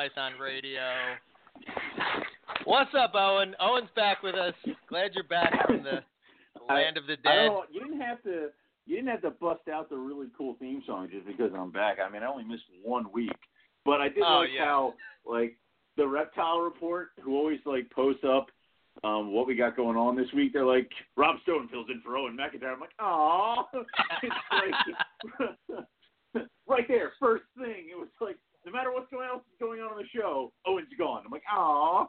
Python Radio. What's up, Owen? Owen's back with us. Glad you're back from the land of the I dead. you didn't have to. You didn't have to bust out the really cool theme song just because I'm back. I mean, I only missed one week, but I did Oh, like yeah. how like the Reptile Report, who always like posts up um what we got going on this week. They're like Rob Stone fills in for Owen McIntyre. I'm like, it's like right there, first thing. It was like no matter what's going else is going on on the show, Owen's gone. I'm like, aw.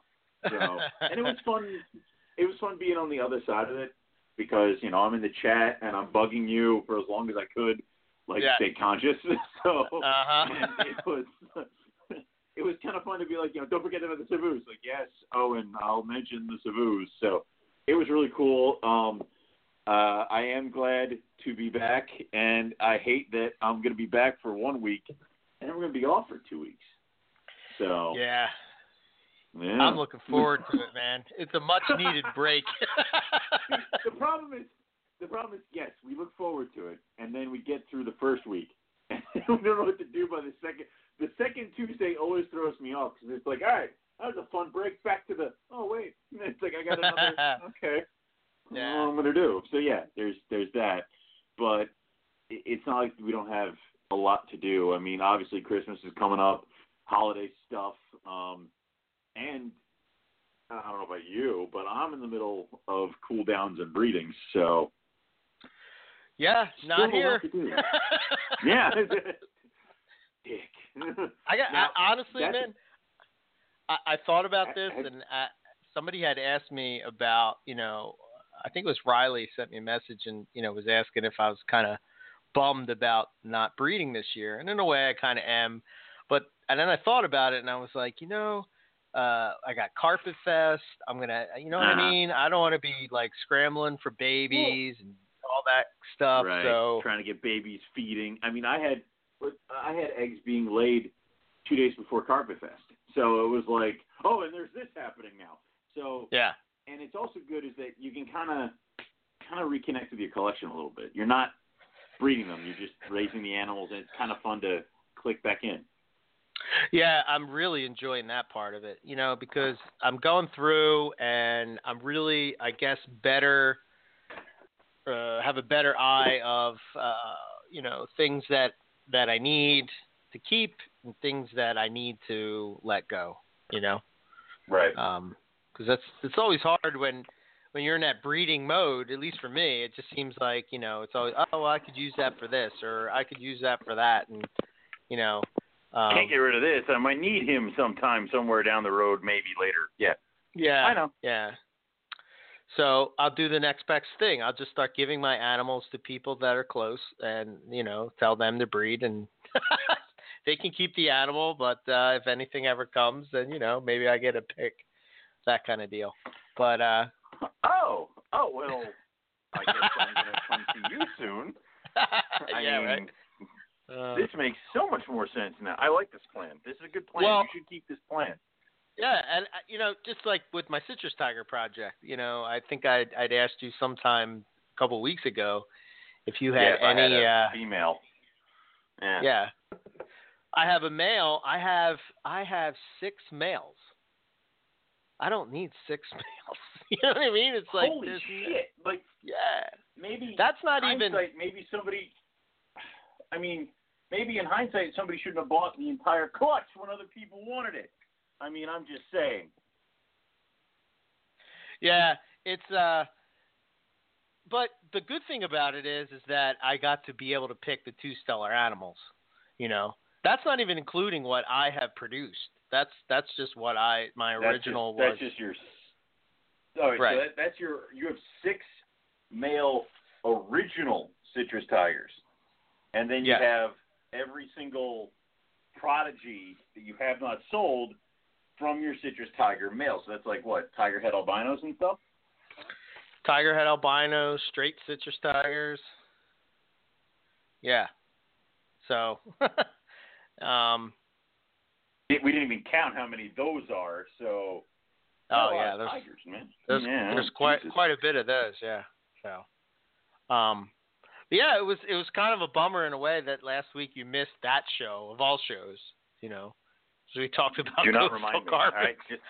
So, and it was fun. It was fun being on the other side of it because you know I'm in the chat and I'm bugging you for as long as I could, like Yeah. stay conscious. so Uh-huh. it was it was kind of fun to be like, you know, don't forget about the Savus. Like, yes, Owen, I'll mention the Savus. So it was really cool. Um, uh, I am glad to be back, and I hate that I'm going to be back for one week, and we're going to be off for two weeks. So Yeah, yeah. I'm looking forward to it, man. It's a much needed break. the problem is, the problem is, yes, we look forward to it, and then we get through the first week, and we don't know what to do by the second. The second Tuesday always throws me off because it's like, all right, that was a fun break. Back to the, oh wait, and it's like I got another. okay, I Yeah. what I'm gonna do. So yeah, there's there's that, but it's not like we don't have a lot to do. I mean, obviously Christmas is coming up, holiday stuff, um, and I don't know about you, but I'm in the middle of cool downs and breedings, so yeah, not here. lot to do. yeah. Dick. I got Now, I, honestly, man. I, I thought about I- this, and I, somebody had asked me about, you know, I think it was Riley sent me a message, and you know, was asking if I was kind of bummed about not breeding this year, and in a way, I kind of am. But and then I thought about it, and I was like, you know, uh, I got Carpet Fest. I'm gonna, you know what Uh-huh. I mean? I don't want to be like scrambling for babies and all that stuff. right. So Trying to get babies feeding. I mean, I had I had eggs being laid two days before Carpet Fest, so it was like, oh, and there's this happening now. So yeah, and it's also good is that you can kind of kind of reconnect with your collection a little bit. You're not breeding them; you're just raising the animals, and it's kind of fun to click back in. yeah, I'm really enjoying that part of it. You know, because I'm going through and I'm really, I guess, better uh, have a better eye of uh, you know things that that I need to keep and things that I need to let go. You know. Right. Um 'cause that's it's always hard when when you're in that breeding mode. At least for me, it just seems like you know it's always oh well, I could use that for this or I could use that for that, and you know. Um, Can't get rid of this. I might need him sometime, somewhere down the road, maybe later. Yeah. yeah, I know. Yeah. So I'll do the next best thing. I'll just start giving my animals to people that are close, and you know, tell them to breed, and they can keep the animal. But uh, if anything ever comes, then you know, maybe I get a pick, that kind of deal. But uh, Oh, oh well. I guess I'm gonna come to you soon. I yeah, mean, right. Uh, this makes so much more sense now. I like this plan. This is a good plan. Well- you should keep this plan. Yeah, and uh, you know, just like with my citrus tiger project, you know, I think I'd I'd asked you sometime a couple weeks ago if you had yeah, any. had a uh, female. Yeah. yeah, I have a male. I have I have six males. I don't need six males. you know what I mean? It's like Holy there's- shit! Like Yeah, maybe that's not even. hindsight, maybe somebody. I mean, maybe in hindsight, somebody shouldn't have bought the entire clutch when other people wanted it. I mean, I'm just saying. Yeah, it's uh but the good thing about it is is that I got to be able to pick the two stellar animals, you know. That's not even including what I have produced. That's that's just what I my That's original just, was. That's just your. All right, Right. so that, that's your. You have six male original citrus tigers, and then you Yeah. have every single prodigy that you have not sold from your citrus tiger male. So that's like what tiger head albinos and stuff. Tiger head albinos, straight citrus tigers. Yeah. So um We we didn't even count how many those are. So oh yeah, there's tigers, man. There's yeah, there's quite Jesus. quite a bit of those, yeah. So, um, yeah, it was it was kind of a bummer in a way that last week you missed that show of all shows, you know. So we talked about Do not remind me. carpet. All right, just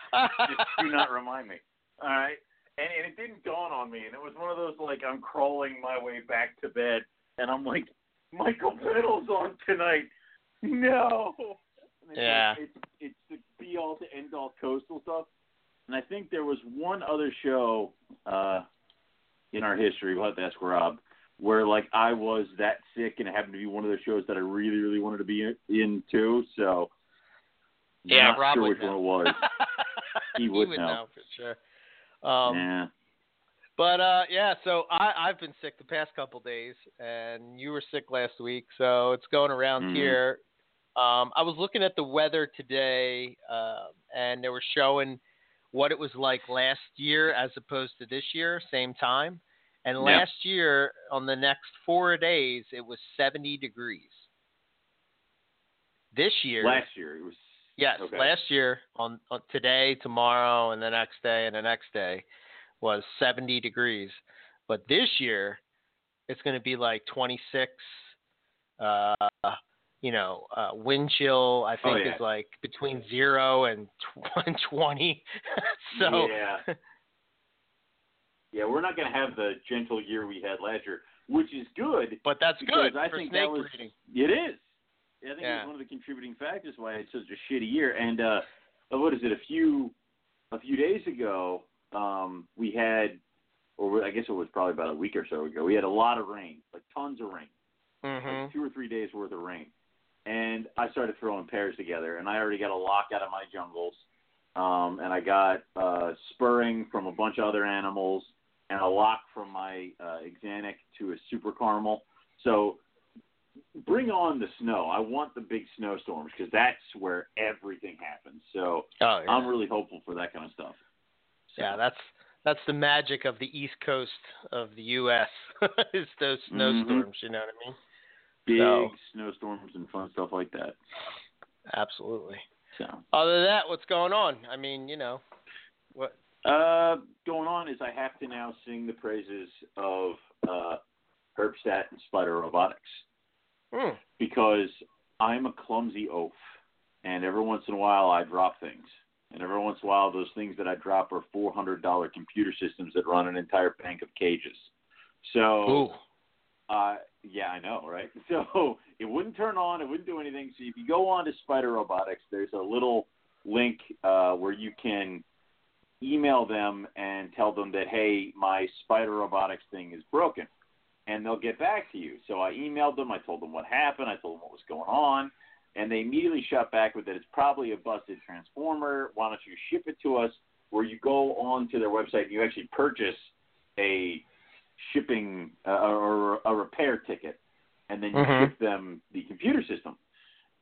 just do not remind me. All right. And, and it didn't dawn on me, and it was one of those like I'm crawling my way back to bed, and I'm like, Michael Biddle's on tonight. No. It's Yeah. It's it's the be all to end all coastal stuff, and I think there was one other show uh in our history. We'll have to ask Rob. Where like I was that sick, and it happened to be one of those shows that I really, really wanted to be in, in too. So yeah, not Rob sure which know. one it was. He would know. know for sure. Um, yeah. But uh, yeah, so I, I've been sick the past couple days, and you were sick last week, so it's going around Mhm. here. Um, I was looking at the weather today, uh, and they were showing what it was like last year as opposed to this year, same time. And Yeah. last year, on the next four days, it was 70 degrees. This year, Last year it was. Yes, Okay. last year on, on today, tomorrow, and the next day, and the next day was 70 degrees. But this year, it's going to be like 26. Uh, you know, uh, wind chill I think Oh, yeah. is like between zero and 120. so Yeah. Yeah, we're not going to have the gentle year we had last year, which is good. but that's good I think that was breeding. it is. I think it Yeah. was one of the contributing factors why it's such a shitty year. And uh, what is it? A few a few days ago, um, we had, or I guess it was probably about a week or so ago, we had a lot of rain, like tons of rain. Mhm. like two or three days worth of rain. And I started throwing pairs together, and I already got a lock out of my jungles, um, and I got uh, spurring from a bunch of other animals, and a lock from my uh, Exanic to a super caramel. So bring on the snow. I want the big snowstorms because that's where everything happens. So Oh, yeah. I'm really hopeful for that kind of stuff. So, Yeah, that's that's the magic of the East Coast of the U.S. is those Mm-hmm. snowstorms. You know what I mean? Big So- snowstorms and fun stuff like that. Absolutely. So, Other than that, what's going on? I mean, you know, what? uh, going on is I have to now sing the praises of uh, Herpstat and Spyder Robotics Hmm. because I'm a clumsy oaf, and every once in a while I drop things, and every once in a while those things that I drop are four hundred dollar computer systems that run an entire bank of cages. So. Ooh. Uh, yeah, I know, right? So it wouldn't turn on, it wouldn't do anything. So if you go on to Spyder Robotics, there's a little link uh, where you can email them and tell them that, hey, my Spyder Robotics thing is broken, and they'll get back to you. So I emailed them, I told them what happened, I told them what was going on, and they immediately shot back with that it's probably a busted transformer. Why don't you ship it to us? Where you go on to their website and you actually purchase a shipping uh, or a repair ticket, and then you Mhm. ship them the computer system.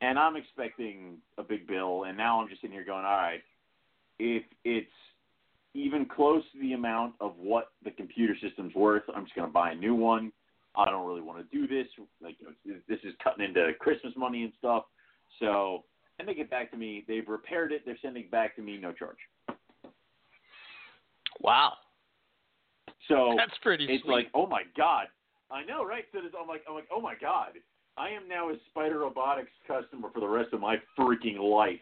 And I'm expecting a big bill, and now I'm just sitting here going, all right, if it's even close to the amount of what the computer system's worth, I'm just going to buy a new one. I don't really want to do this. Like, you know, this is cutting into Christmas money and stuff. So, and they get back to me. They've repaired it. They're sending it back to me, no charge. Wow. So That's pretty it's sweet. like, oh my god, I know, right? So I'm like, I'm like, oh my god, I am now a Spyder Robotics customer for the rest of my freaking life.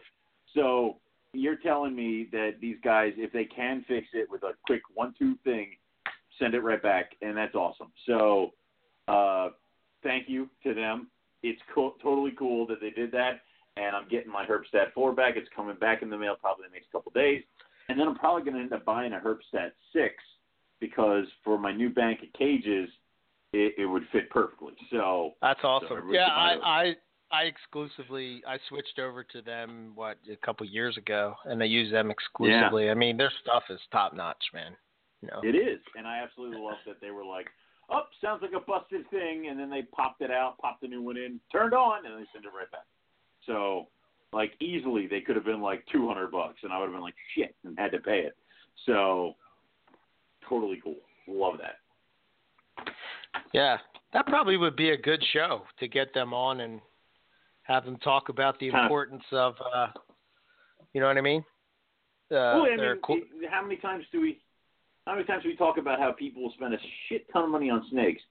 So you're telling me that these guys, if they can fix it with a quick one-two thing, send it right back, and that's awesome. So uh, thank you to them. It's cool, totally cool that they did that, and I'm getting my Herpstat 4 back. It's coming back in the mail probably the next couple days, and then I'm probably going to end up buying a Herpstat 6 because for my new bank of cages, it, it would fit perfectly. So That's awesome. everybody yeah, I. I I exclusively I switched over to them what a couple years ago, and I use them exclusively. Yeah. I mean, their stuff is top notch, man. You know. it is, and I absolutely love that they were like, "Oh, sounds like a busted thing," and then they popped it out, popped the new one in, turned on, and they sent it right back. So, like easily, they could have been like two hundred bucks, and I would have been like, "Shit," and had to pay it. So, totally cool. Love that. Yeah, that probably would be a good show to get them on and have them talk about the importance of, uh, you know what I mean? Uh, well, I mean, co- how many times do we, how many times do we talk about how people spend a shit ton of money on snakes,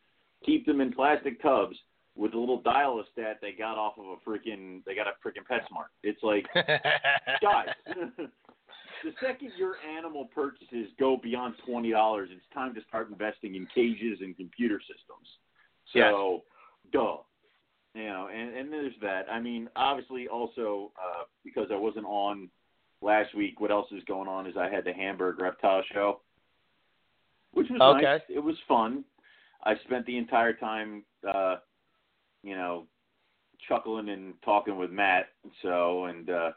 keep them in plastic tubs with a little dial-a-stat they got off of a freaking, they got a freaking PetSmart. It's like, guys, the second your animal purchases go beyond twenty dollars, it's time to start investing in cages and computer systems. So, duh. You know, and and there's that. I mean, obviously, also uh, because I wasn't on last week, what else is going on is I had the Hamburg Reptile Show, which was Okay. nice. It was fun. I spent the entire time, uh, you know, chuckling and talking with Matt. So, and uh,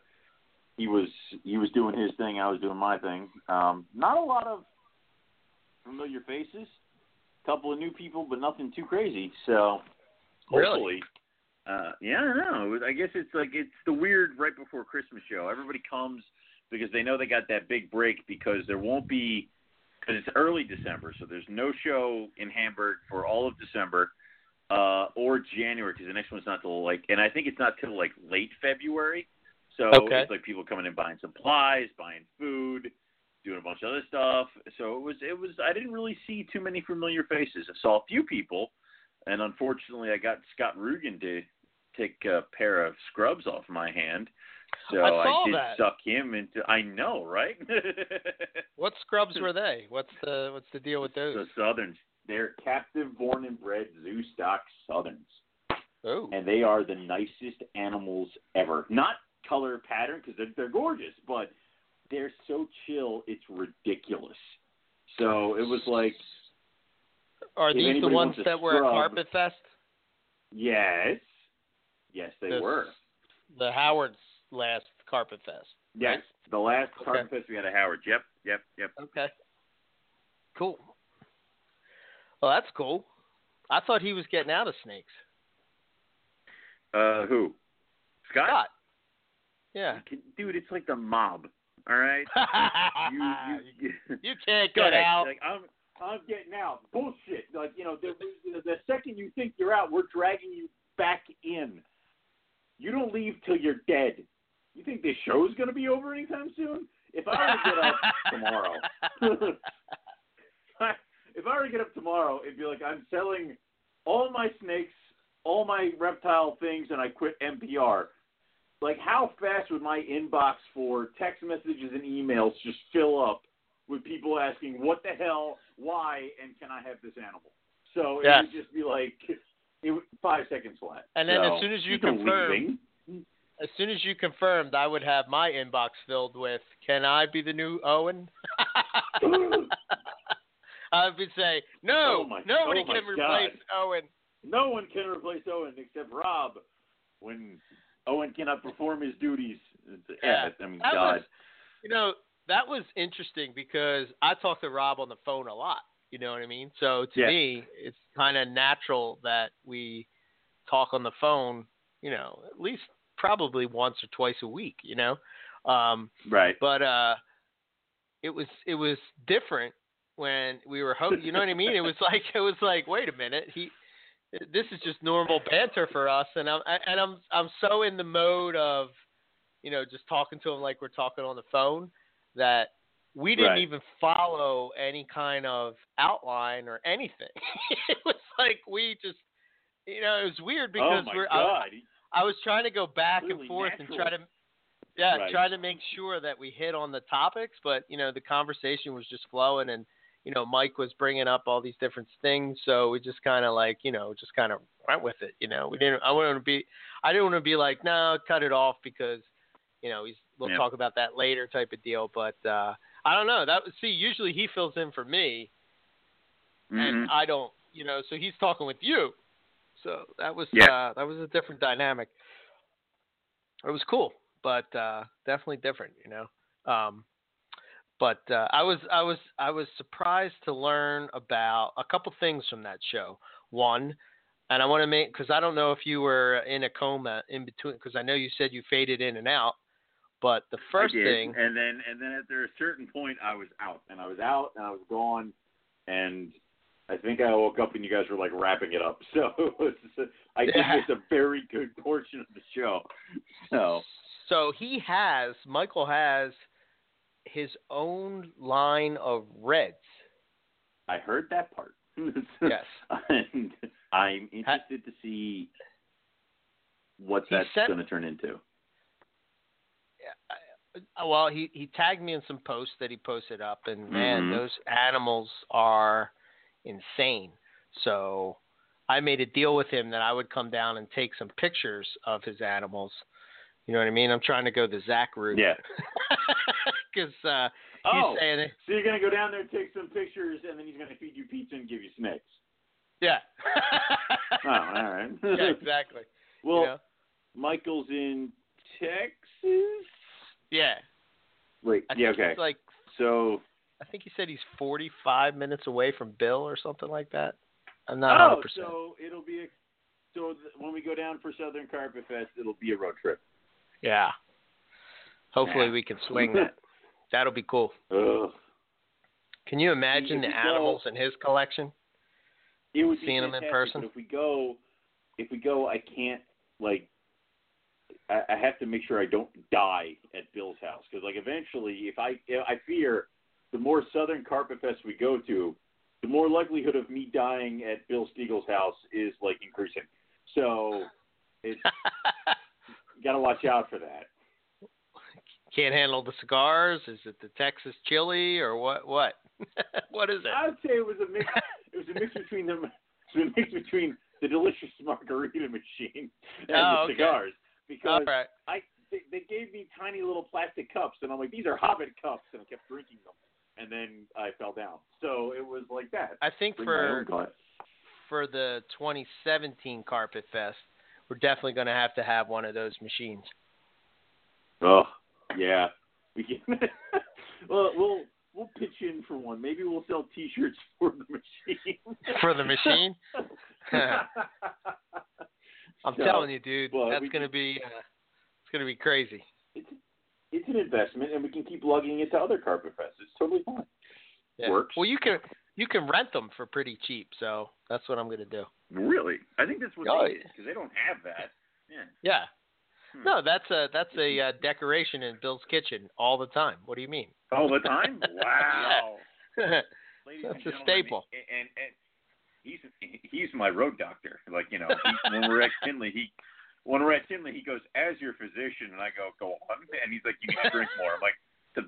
he was he was doing his thing, I was doing my thing. Um, not a lot of familiar faces, a couple of new people, but nothing too crazy. So, Really? hopefully, uh, yeah, I don't know. I guess it's like it's the weird right before Christmas show. Everybody comes because they know they got that big break because there won't be because it's early December, so there's no show in Hamburg for all of December uh, or January because the next one's not till like, and I think it's not till like late February. So Okay. it's like people coming in buying supplies, buying food, doing a bunch of other stuff. So it was, it was. I didn't really see too many familiar faces. I saw a few people, and unfortunately, I got Scott Rugen to take a pair of scrubs off my hand. So I saw did that. suck him into. I know, right? what scrubs were they? What's the what's the deal with those? The Southerns. They're captive born and bred zoo stock Southerns. Oh, And they are the nicest animals ever. Not color pattern because they're, they're gorgeous, but they're so chill, it's ridiculous. So it was like, are these the ones that were at Carpet Fest? yes. Yes, they This- were. The Howard's last Carpet Fest. Yes. The last Okay. Carpet Fest we had at Howard. Yep, yep, yep. Okay. Cool. Well, that's cool. I thought he was getting out of snakes. Uh, who? Scott? Scott. Yeah. Dude, it's like the mob. All right. you, you, you can't get out. Like, I'm I'm getting out. Bullshit. Like you know, the, the second you think you're out, we're dragging you back in. You don't leave till you're dead. You think this show's gonna be over anytime soon? If I were to get up tomorrow, if I were to get up tomorrow, it'd be like I'm selling all my snakes, all my reptile things, and I quit NPR. Like, how fast would my inbox for text messages and emails just fill up with people asking, "What the hell? Why? And can I have this animal?" So Yes. it would just be like it, five seconds flat. And then So, as soon as you confirm- as soon as you confirmed, I would have my inbox filled with, "Can I be the new Owen?" I would say, "No, Oh my- oh nobody oh can replace God. Owen." no one can replace Owen except Rob when Owen cannot perform his duties. It's- Yeah. I mean, That God. was, you know, that was interesting because I talk to Rob on the phone a lot. You know what I mean? So to Yeah. me, it's kind of natural that we talk on the phone. You know, at least probably once or twice a week. You know, um, right. but uh, it was it was different when we were ho- you know what I mean? It was like it was like wait a minute he. This is just normal banter for us, and I'm and I'm I'm so in the mode of, you know, just talking to him like we're talking on the phone, that we didn't Right. even follow any kind of outline or anything. it was like we just, you know, it was weird oh, because oh my we're I, God. I was trying to go back and Really forth and try to yeah, Right. try to make sure that we hit on the topics, but you know, the conversation was just flowing and you know, Mike was bringing up all these different things, so we just kind of like, you know, just kind of went with it, you know. We didn't I wouldn't be I didn't want to be like, "No, cut it off because you know, he's we'll Yeah. talk about that later type of deal, but uh I don't know. That see, usually he fills in for me and Mhm. I don't, you know, so he's talking with you. So that was Yeah. uh that was a different dynamic. It was cool, but uh definitely different, you know. Um but uh, I was I was I was surprised to learn about a couple things from that show. One, and I want to make because I don't know if you were in a coma in between because I know you said you faded in and out. But the first thing, and then and then at a certain point, I was out, and I was out, and I was gone, and I think I woke up and you guys were like wrapping it up. So it was, I think Yeah. it's a very good portion of the show. So so he has Michael has his own line of reds. I heard that part. Yes. and I'm interested to see what He that's going to turn into. Well, he he tagged me in some posts that he posted up, and man, Mhm. those animals are insane. So I made a deal with him that I would come down and take some pictures of his animals. You know what I mean? I'm trying to go the Zach route. Yeah. Because uh, Oh, he's saying, it- so you're going to go down there, take some pictures, and then he's going to feed you pizza and give you snakes. yeah. Oh, all right. yeah, exactly. well, you know? Michael's in Texas. Yeah. Wait, I yeah, okay. he's like, So, I think he said he's 45 minutes away from Bill or something like that. I'm not oh, 100%. so it'll be a, so th- when we go down for Southern Carpet Fest, it'll be a road trip. Yeah. Hopefully Yeah. we can swing that. That'll be cool. Ugh. Can you imagine if the we go- animals in his collection? It would be them in person? If we go, if we go, I can't like. I, I have to make sure I don't die at Bill's house because, like, eventually, if I, I fear, the more Southern Carpet Fest we go to, the more likelihood of me dying at Bill Stiegel's house is like increasing. So, it's you got to watch out for that. Can't handle the cigars? Is it the Texas chili or what? What? what is it? I would say it was a mix. It was a mix between them. It was a mix between the delicious margarita machine and Oh, the okay. cigars because All right. I they, they gave me tiny little plastic cups, and I'm like, these are Hobbit cups, and I kept drinking them, and then I fell down. So it was like that. I think Bring for for the 2017 Carpet Fest, we're definitely going to have to have one of those machines. Oh yeah, we can. well, we'll we'll pitch in for one. Maybe we'll sell T-shirts for the machine. For the machine? I'm So, telling you, dude, well, that's going to can- be uh, it's going to be crazy. it's it's an investment, and we can keep lugging it to other carpet fests. It's totally fine. Yeah. Works. Well, you can you can rent them for pretty cheap, so that's what I'm gonna do. Really? I think that's what Oh, they because they don't have that. Yeah. Yeah. Hmm. No, that's a that's a uh, decoration in Bill's kitchen all the time. What do you mean? All the time? Wow. Ladies That's a staple. And, and, and he's he's my road doctor. Like you know, he, when we're at Tinley, he when we're at Tinley, he goes as your physician, and I go go on, and he's like, you need to drink more. I'm like, the,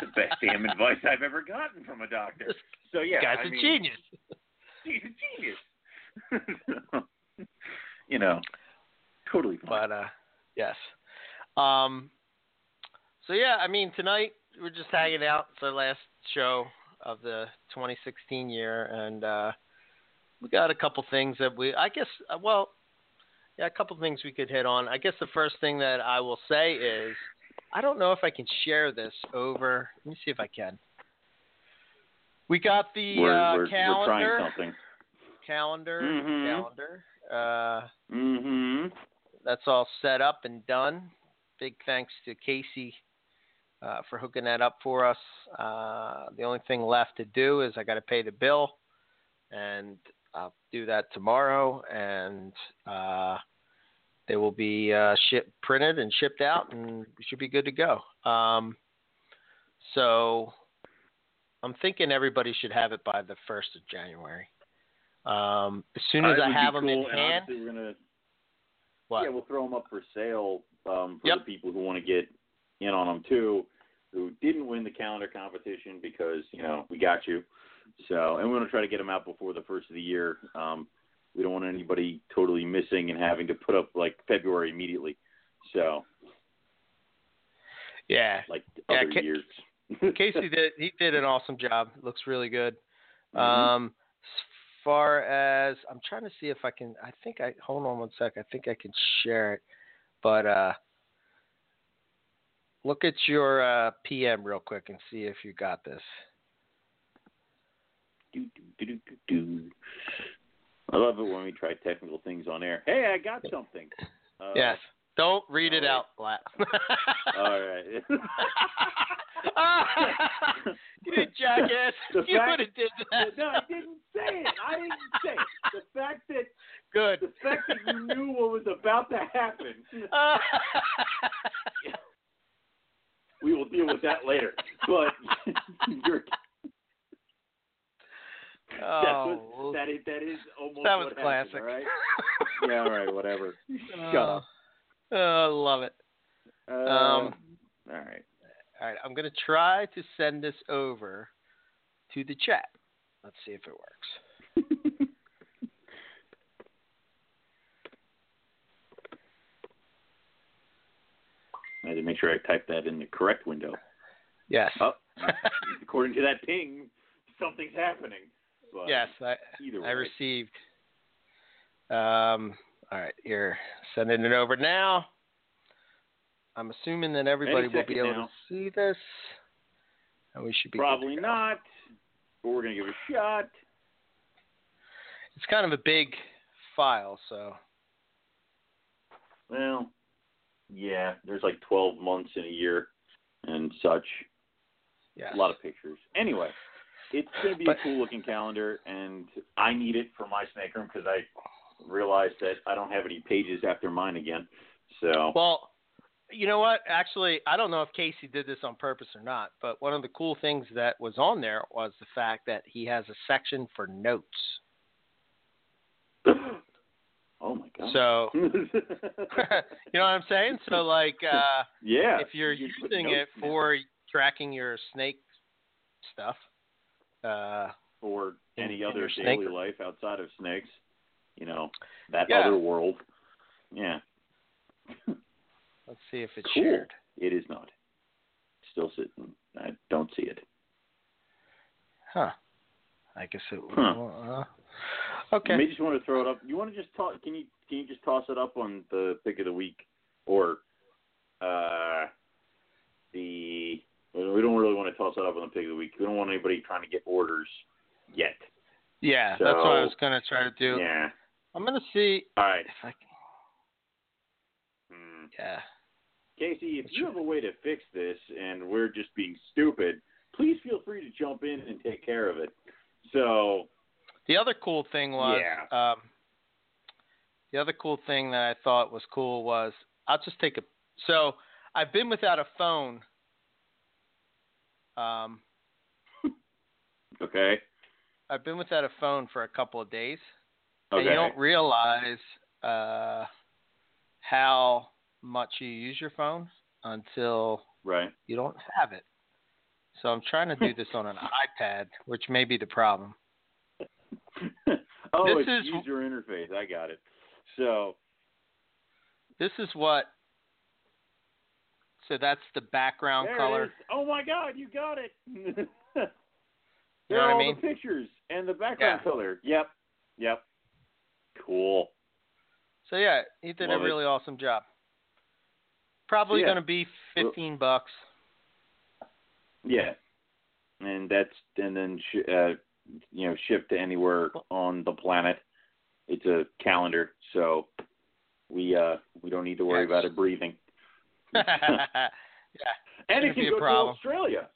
the best damn advice I've ever gotten from a doctor. So yeah, guy's I a mean, genius. He's a genius. you know, totally fine. But uh, yes. Um. So yeah, I mean tonight we're just hanging out. It's our last show of the 2016 year, and uh, we got a couple things that we, I guess, uh, well, yeah, a couple things we could hit on. I guess the first thing that I will say is, I don't know if I can share this over. Let me see if I can. We got the we're, uh, we're, calendar, we're trying something. calendar, Mhm. calendar. Uh, Mm-hmm. That's all set up and done. Big thanks to Casey uh, for hooking that up for us. Uh, the only thing left to do is I got to pay the bill, and I'll do that tomorrow, and uh, they will be uh, ship printed and shipped out, and we should be good to go. Um, so I'm thinking everybody should have it by the first of January. Um, as soon as I have them in cool, and hand, obviously we're gonna what? Yeah, we'll throw them up for sale um, for Yep. the people who want to get in on them too, who didn't win the calendar competition because you know we got you. So, and we're going to try to get them out before the first of the year. Um, we don't want anybody totally missing and having to put up like February immediately. So, yeah, like Yeah, other years. Casey did he did an awesome job. Looks really good. Mhm. Um, far as I'm trying to see if I can. I think I hold on one sec. I think I can share it, but uh, look at your uh, PM real quick and see if you got this. do, do, do. I love it when we try technical things on air. Hey, I got something. Uh, yes. Don't read it all out, Black. All right. you jackass. The you would have did that. no, I didn't say it. I didn't say it. The fact that Good. the fact that you knew what was about to happen, we will deal with that later. But you're, oh, what, that is that is almost that was classic. happened, all right? Yeah, all right, whatever. Shut Oh, up. Oh, I love it. Uh, Um, all right. All right, I'm going to try to send this over to the chat. Let's see if it works. I had to make sure I typed that in the correct window. Yes. Oh, according to that ping, something's happening. But yes, I, Either way. I received. Um, all right, here, sending it over now. I'm assuming that everybody will be able now. to see this, and we should be Probably not, but we're gonna give it a shot. It's kind of a big file, so Well, yeah, there's like 12 months in a year and such. yeah. A lot of pictures. Anyway, it's going to be But- a cool looking calendar, and I need it for my snake room because I realized that I don't have any pages after mine again. So, Well, you know what? Actually, I don't know if Casey did this on purpose or not, but one of the cool things that was on there was the fact that he has a section for notes. oh my god. So, you know what I'm saying? So, like, uh, yeah, if you're you using it for tracking your snake stuff, uh, in- any other daily life outside of snakes, you know, that Yeah. other world. Yeah. let's see if it's Cool. shared. It is not. Still sitting. I don't see it. Huh. I guess it. Huh. Uh, okay. You just want to throw it up. You want to just talk? Can you can you just toss it up on the pick of the week or uh the? We don't really want to toss it up on the pick of the week. We don't want anybody trying to get orders yet. Yeah, that's what I was gonna try to do. Yeah. I'm gonna see All right. if I can. Hmm. Yeah. Casey, if you have a way to fix this and we're just being stupid, please feel free to jump in and take care of it. So The other cool thing was Yeah. um, the other cool thing that I thought was cool was I'll just take a so I've been without a phone. Um, okay, I've been without a phone for a couple of days, okay, and you don't realize uh, how much you use your phone until right. you don't have it. So I'm trying to do this on an iPad, which may be the problem. oh, This it's is- user interface. I got it. So This is what. So that's the background there color. Oh my God, you got it. there You know are what I all mean? the pictures and the background Yeah. color. Yep, yep. Cool. So yeah, he did Love a it. really awesome job. Probably Yeah. going to be fifteen bucks. Yeah, and that's and then sh- uh, you know shipped to anywhere on the planet. It's a calendar, so we uh we don't need to worry Yes. about it breathing. yeah, And it can go to. Australia.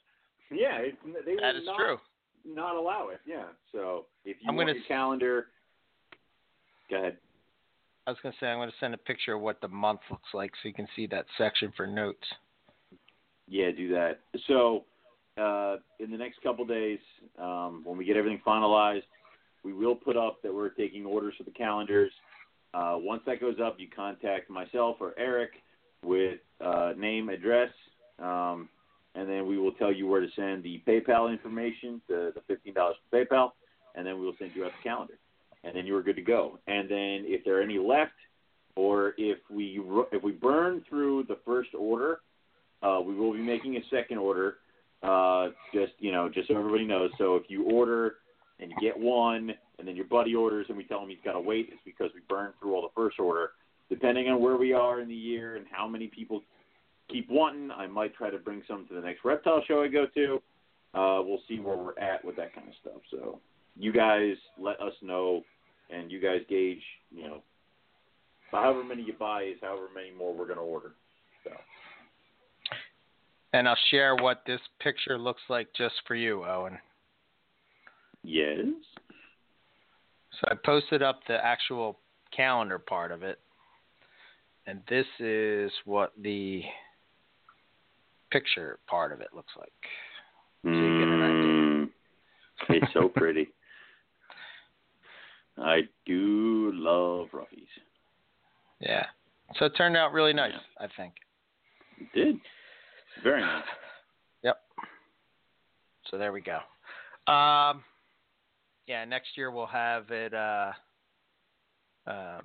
Yeah, it's, they that will not, true. not allow it. Yeah, so if you I'm want gonna your calendar, go ahead. I was going to say I'm going to send a picture of what the month looks like so you can see that section for notes. Yeah, do that. So, uh, in the next couple days, um, when we get everything finalized, we will put up that we're taking orders for the calendars. Uh, once that goes up, you contact myself or Eric with uh, name, address, um, and then we will tell you where to send the PayPal information, the, the $15 for PayPal, and then we will send you out the calendar. And then you are good to go. And then if there are any left, or if we if we burn through the first order, uh, we will be making a second order. Uh, just you know, just so everybody knows. So if you order and you get one, and then your buddy orders, and we tell him he's got to wait, it's because we burned through all the first order. Depending on where we are in the year and how many people keep wanting, I might try to bring some to the next reptile show I go to. Uh, we'll see where we're at with that kind of stuff. So you guys let us know, and you guys gauge. You know, however many you buy is however many more we're going to order. So. And I'll share what this picture looks like just for you, Owen. Yes. So I posted up the actual calendar part of it. And this is what the picture part of it looks like. an Mm, it's so pretty. I do love roughies. Yeah. So it turned out really nice, I think. It did. Very nice. Yep. So there we go. Um, yeah, next year we'll have it uh, um,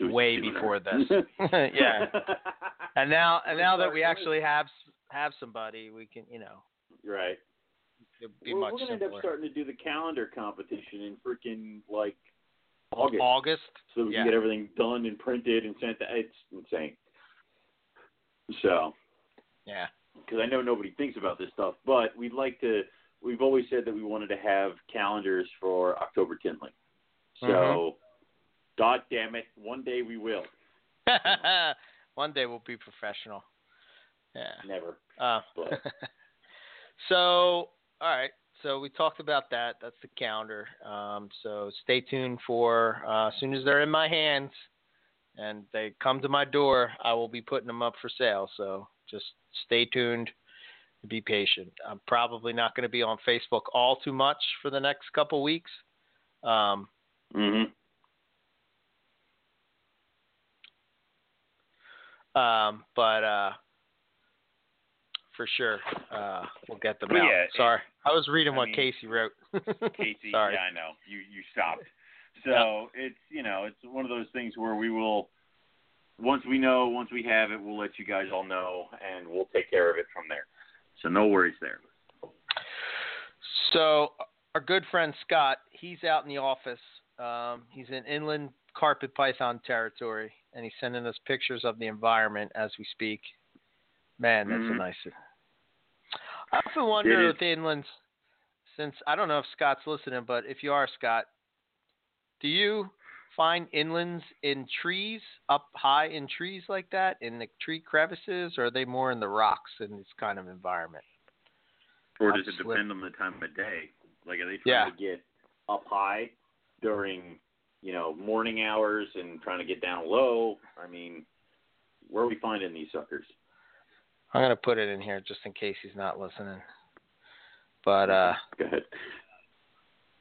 way sooner. before this. yeah. And now, and now that we actually have have somebody, we can, you know, right. it'll be We're, much we're gonna end up starting to do the calendar competition in freaking like August, August. so we yeah. can get everything done and printed and sent. To, it's insane. So, Yeah. because I know nobody thinks about this stuff, but we'd like to. We've always said that we wanted to have calendars for October Tinley. So, Mhm. God damn it, one day we will. One day we'll be professional. Yeah. Never. Uh, But- so, all right. So we talked about that. That's the calendar. Um, so stay tuned for uh, as soon as they're in my hands and they come to my door, I will be putting them up for sale. So just stay tuned. Be patient. I'm probably not going to be on Facebook all too much for the next couple weeks. Um, hmm um, but uh, for sure, uh, we'll get them But out. yeah, Sorry, I was reading I what mean, Casey wrote. Casey, Sorry. yeah, I know. You you stopped. So it's you know it's one of those things where we will once we know once we have it we'll let you guys all know and we'll take care of it from there. So no worries there. So our good friend Scott, he's out in the office. Um, he's in inland carpet python territory, and he's sending us pictures of the environment as we speak. Man, that's a Mhm. nice. I often wonder with inlands, since I don't know if Scott's listening, but if you are Scott, do you find inlands in trees, up high in trees like that, in the tree crevices, or are they more in the rocks in this kind of environment? Or does it depend on the time of day? Like, are they trying Yeah. to get up high during, you know, morning hours and trying to get down low? I mean, where are we finding these suckers? I'm gonna put it in here just in case he's not listening. But uh, Go ahead.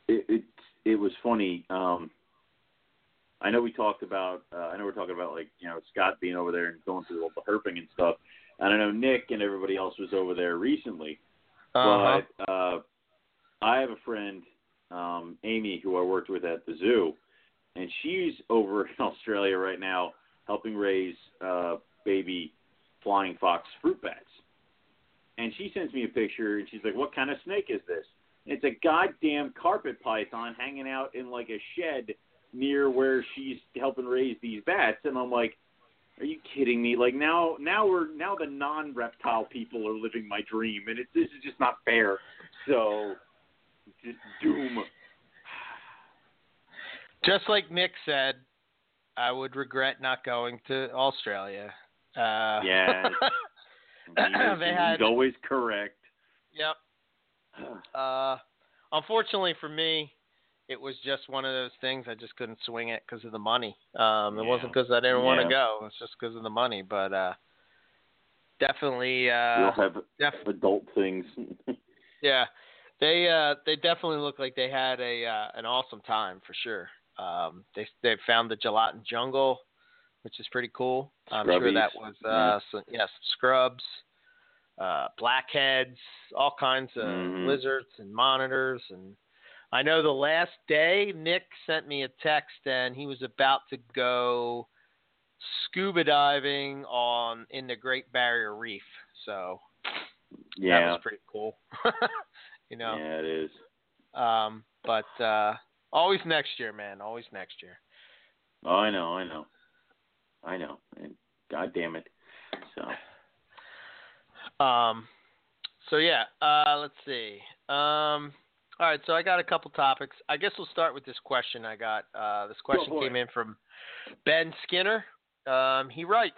It it it was funny. Um, I know we talked about. Uh, I know we're talking about like you know Scott being over there and going through all the herping and stuff. And I know Nick and everybody else was over there recently. uh-huh. But uh, I have a friend, um, Amy, who I worked with at the zoo, and she's over in Australia right now helping raise uh, baby flying fox fruit bats. And she sends me a picture, and she's like, "What kind of snake is this?" And it's a goddamn carpet python hanging out in like a shed near where she's helping raise these bats. And I'm like, "Are you kidding me? Like now, now we're now the non-reptile people are living my dream, and it, this is just not fair." So, just doom. just like Nick said, I would regret not going to Australia. Uh, is- They he's had- always correct. Yep. Uh, unfortunately for me, it was just one of those things. I just couldn't swing it because of the money. Um, it Yeah. wasn't because I didn't want to go. It's just because of the money. But uh, definitely, uh, all have def- adult things. yeah, they uh, they definitely look like they had a uh, an awesome time for sure. Um, they they found the gelatin jungle, which is pretty cool. I'm sure that was uh, so, yes, scrubs, uh, blackheads, all kinds of Mhm. lizards and monitors. And I know the last day Nick sent me a text and he was about to go scuba diving on in the Great Barrier Reef. So yeah, that was pretty cool. you know. Yeah, it is. Um, but uh, always next year, man. Always next year. Oh, I know, I know. I know. And God damn it. So, Um, so yeah. Uh, let's see. Um, all right. So I got a couple topics. I guess we'll start with this question. I got uh, this question for came in from Ben Skinner. Um, he writes,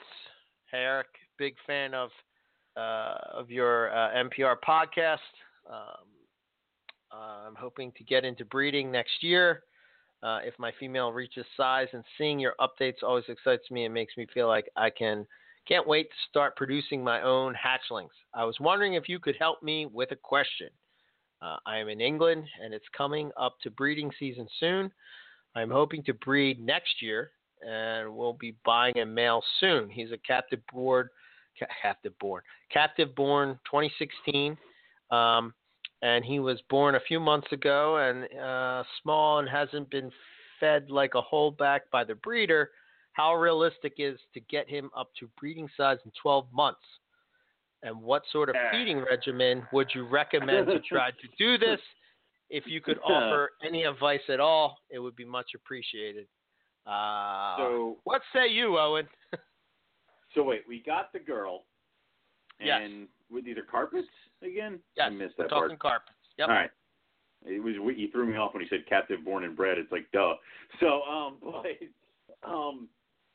"Hey Eric, big fan of uh, of your uh, NPR podcast. Um, I'm hoping to get into breeding next year. Uh, if my female reaches size, and seeing your updates always excites me and makes me feel like I can can't wait to start producing my own hatchlings. I was wondering if you could help me with a question. Uh, I am in England and it's coming up to breeding season soon. I'm hoping to breed next year and we'll be buying a male soon. He's a captive born, ca- captive born, captive born 2016. Um, and he was born a few months ago and uh, small and hasn't been fed like a holdback by the breeder. How realistic is to get him up to breeding size in 12 months? And what sort of feeding regimen would you recommend to try to do this? If you could offer any advice at all, it would be much appreciated. Uh, so, what say you, Owen? so wait, we got the girl. Yes. With either carpets again? Yes, I missed we're that part. talking carpets. Yep. All right. It was you threw me off when he said captive born and bred. It's like duh. So um, but um,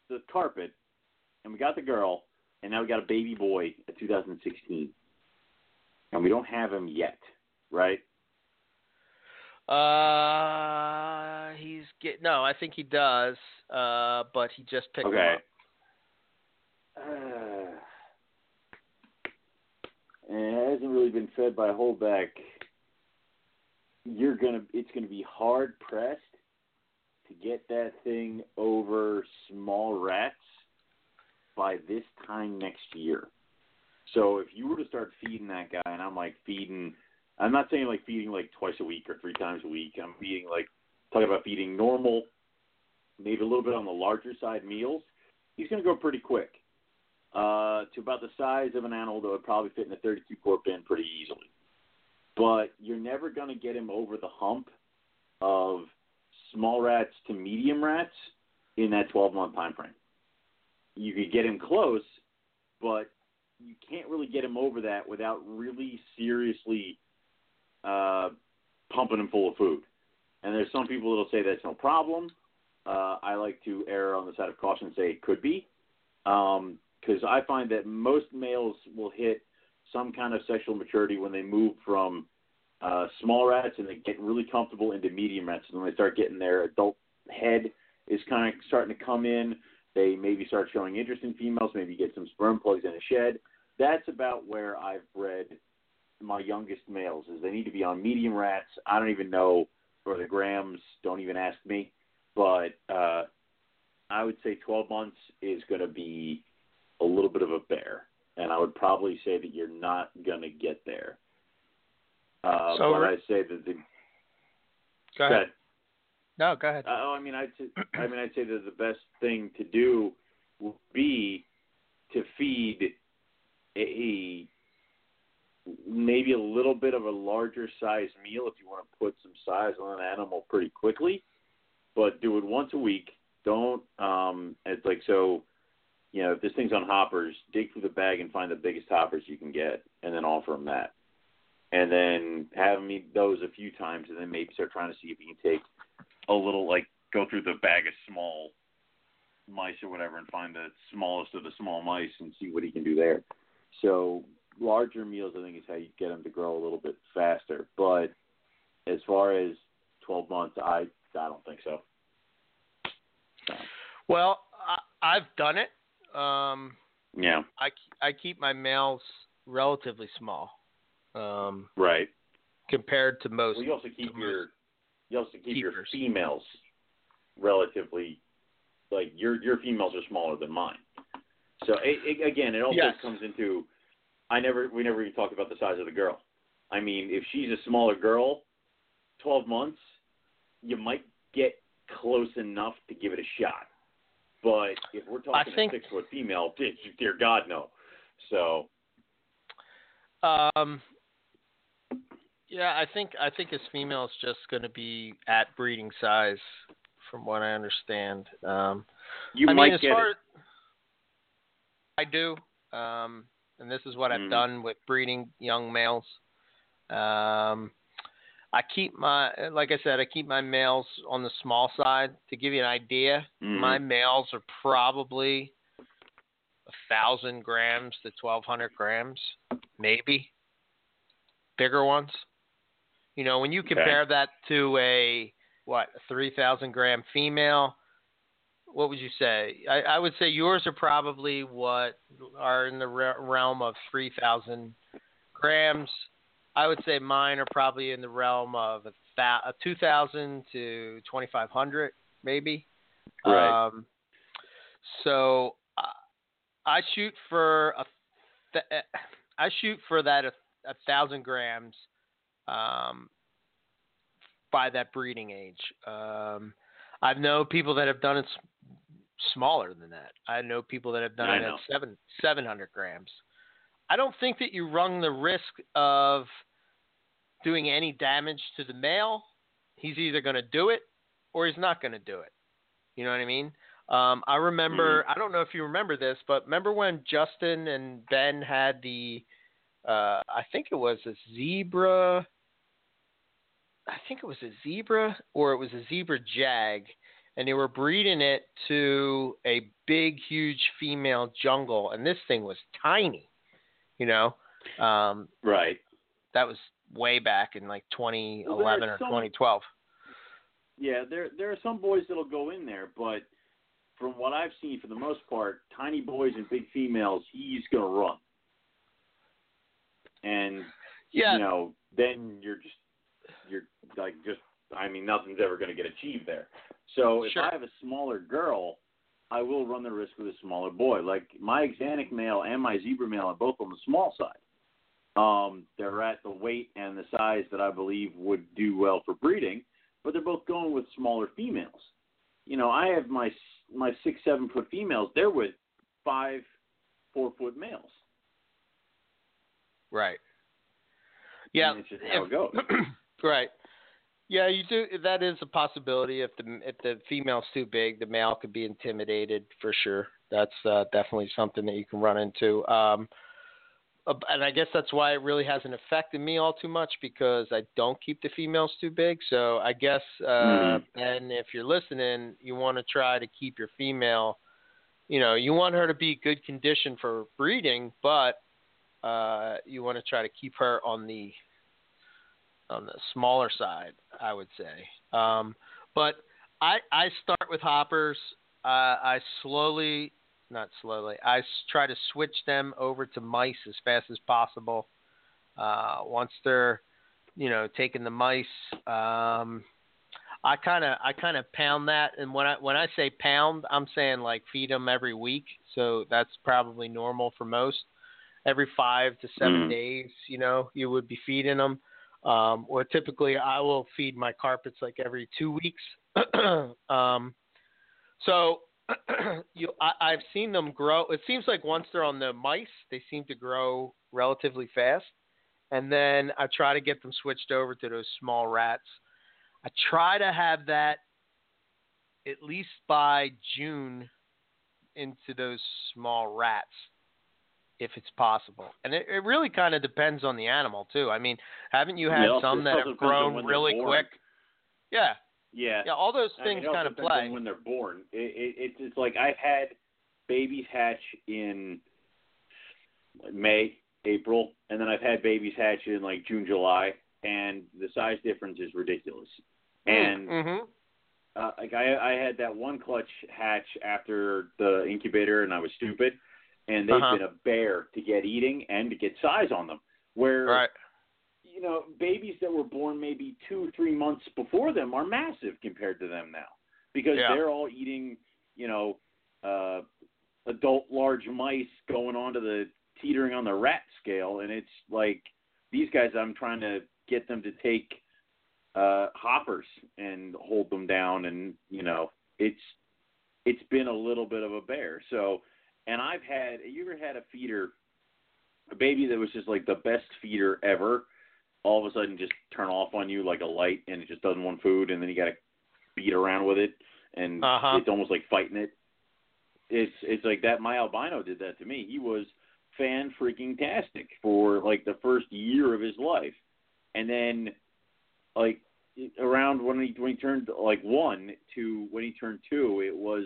the carpet, and we got the girl, and now we got a baby boy at 2016, and we don't have him yet, right? Uh, he's get no. I think he does. Uh, but he just picked him Okay. up. Uh, and it hasn't really been fed by a holdback. You're gonna. It's gonna be hard pressed to get that thing over small rats by this time next year. So if you were to start feeding that guy, and I'm like feeding, I'm not saying like feeding like twice a week or three times a week. I'm feeding like talking about feeding normal, maybe a little bit on the larger side meals. He's going to go pretty quick uh, to about the size of an animal that would probably fit in a 32 quart bin pretty easily. But you're never going to get him over the hump of small rats to medium rats in that 12 month time frame. You could get him close, but you can't really get him over that without really seriously uh, pumping him full of food. And there's some people that'll say that's no problem. Uh, I like to err on the side of caution and say it could be, because I find that most males will hit some kind of sexual maturity when they move from uh, small rats and they get really comfortable into medium rats. And when they start getting their adult head is kind of starting to come in, they maybe start showing interest in females, maybe get some sperm plugs in a shed. That's about where I've bred my youngest males. Is they need to be on medium rats. I don't even know for the grams. Don't even ask me. But uh, I would say 12 months is going to be a little bit of a bear, and I would probably say that you're not going to get there. Uh, So but I say that the Go ahead. No, go ahead. Uh, oh, I mean, I'd say, I mean, I'd say that the best thing to do would be to feed a maybe a little bit of a larger size meal if you want to put some size on an animal pretty quickly, but do it once a week. Don't um, it's like so. You know, if this thing's on hoppers, dig through the bag and find the biggest hoppers you can get, and then offer them that. And then have them eat those a few times, and then maybe start trying to see if you can take a little like go through the bag of small mice or whatever and find the smallest of the small mice and see what he can do there. So larger meals, I think, is how you get him to grow a little bit faster. But as far as 12 months, I I don't think so. So, Well, I, I've done it. Um, yeah, I I keep my males relatively small, um, right. compared to most. Well, you also keep your you also keep your females relatively like your your females are smaller than mine. So it, it, again, it also Yes. comes into I never we never even talked about the size of the girl. I mean, if she's a smaller girl, twelve months, you might get close enough to give it a shot. But if we're talking think- a six foot female, dear, dear God, no. So Um, yeah, I think I think his female is just going to be at breeding size, from what I understand. Um, you I might mean, as get far it. I do, um, and this is what I've Mhm. done with breeding young males. Um, I keep my, like I said, I keep my males on the small side. To give you an idea, Mhm. my males are probably a thousand grams to twelve hundred grams, maybe. Bigger ones. You know, when you Okay. compare that to a what a three thousand gram female, what would you say? I, I would say yours are probably what are in the re- realm of three thousand grams. I would say mine are probably in the realm of a, th- a two thousand to twenty five hundred, maybe. Right. Um, so uh, I shoot for a th- I shoot for that a, a thousand grams um, by that breeding age. Um, I've known people that have done it s- smaller than that. I know people that have done I it know. at seven seven hundred grams. I don't think that you run the risk of doing any damage to the male. He's either going to do it or he's not going to do it. You know what I mean? Um, I remember. I don't know if you remember this, but remember when Justin and Ben had the, uh, I think it was a zebra. I think it was a zebra or it was a zebra jag, and they were breeding it to a big, huge female jungle, and this thing was tiny. You know, um, right. that was way back in like 2011 are or some- 2012. Yeah, there there are some boys that'll go in there, but from what I've seen, for the most part, tiny boys and big females, he's gonna run. And Yeah, you know, then you're just you're like just I mean, nothing's ever gonna get achieved there. So if Sure. I have a smaller girl, I will run the risk with a smaller boy. Like my Xanic male and my zebra male are both on the small side. Um, they're at the weight and the size that I believe would do well for breeding, but they're both going with smaller females. You know, I have my my six seven foot females. They're with five four foot males. right. Yeah, And just how if- it goes. right. Yeah, you do. That is a possibility. If the if the female's too big, the male could be intimidated for sure. That's uh, definitely something that you can run into. Um, and I guess that's why it really hasn't affected me all too much because I don't keep the females too big. So I guess, uh, Mm-hmm. and if you're listening, you want to try to keep your female. You know, you want her to be good condition for breeding, but uh, you want to try to keep her on the on the smaller side, I would say. Um, but I I start with hoppers. Uh, I slowly, not slowly, I try to switch them over to mice as fast as possible. Uh, once they're, you know, taking the mice, um, I kind of I kind of pound that, and when I when I say pound, I'm saying like feed them every week. So that's probably normal for most. Every five to seven Mhm. days, you know, you would be feeding them. Um, or typically, I will feed my carpets like every two weeks. um, so you, I, I've seen them grow. It seems like once they're on the mice, they seem to grow relatively fast, and then I try to get them switched over to those small rats. I try to have that at least by June into those small rats if it's possible. And it, it really kind of depends on the animal too. I mean, haven't you had Yeah, some that have grown really quick? Yeah, Yeah. yeah, all those I mean, things kind of play. when they're born. It, it, it's it's like I've had babies hatch in May, April, and then I've had babies hatch in like June, July, and the size difference is ridiculous. And mm-hmm. uh, like I, I had that one clutch hatch after the incubator, and I was stupid, and they've Uh-huh. been a bear to get eating and to get size on them. Where right, you know, babies that were born maybe two, three months before them are massive compared to them now because Yeah. they're all eating, you know, uh, adult large mice going on to the teetering on the rat scale. And it's like these guys, I'm trying to get them to take uh, hoppers and hold them down. And, you know, it's, it's been a little bit of a bear. So, and I've had, you ever had a feeder, a baby that was just like the best feeder ever? All of a sudden just turn off on you like a light and it just doesn't want food and then you got to beat around with it and Uh-huh. it's almost like fighting it. It's it's like that my albino did that to me. He was fan freaking tastic for like the first year of his life. And then like around when he when he turned like 1 to when he turned 2, it was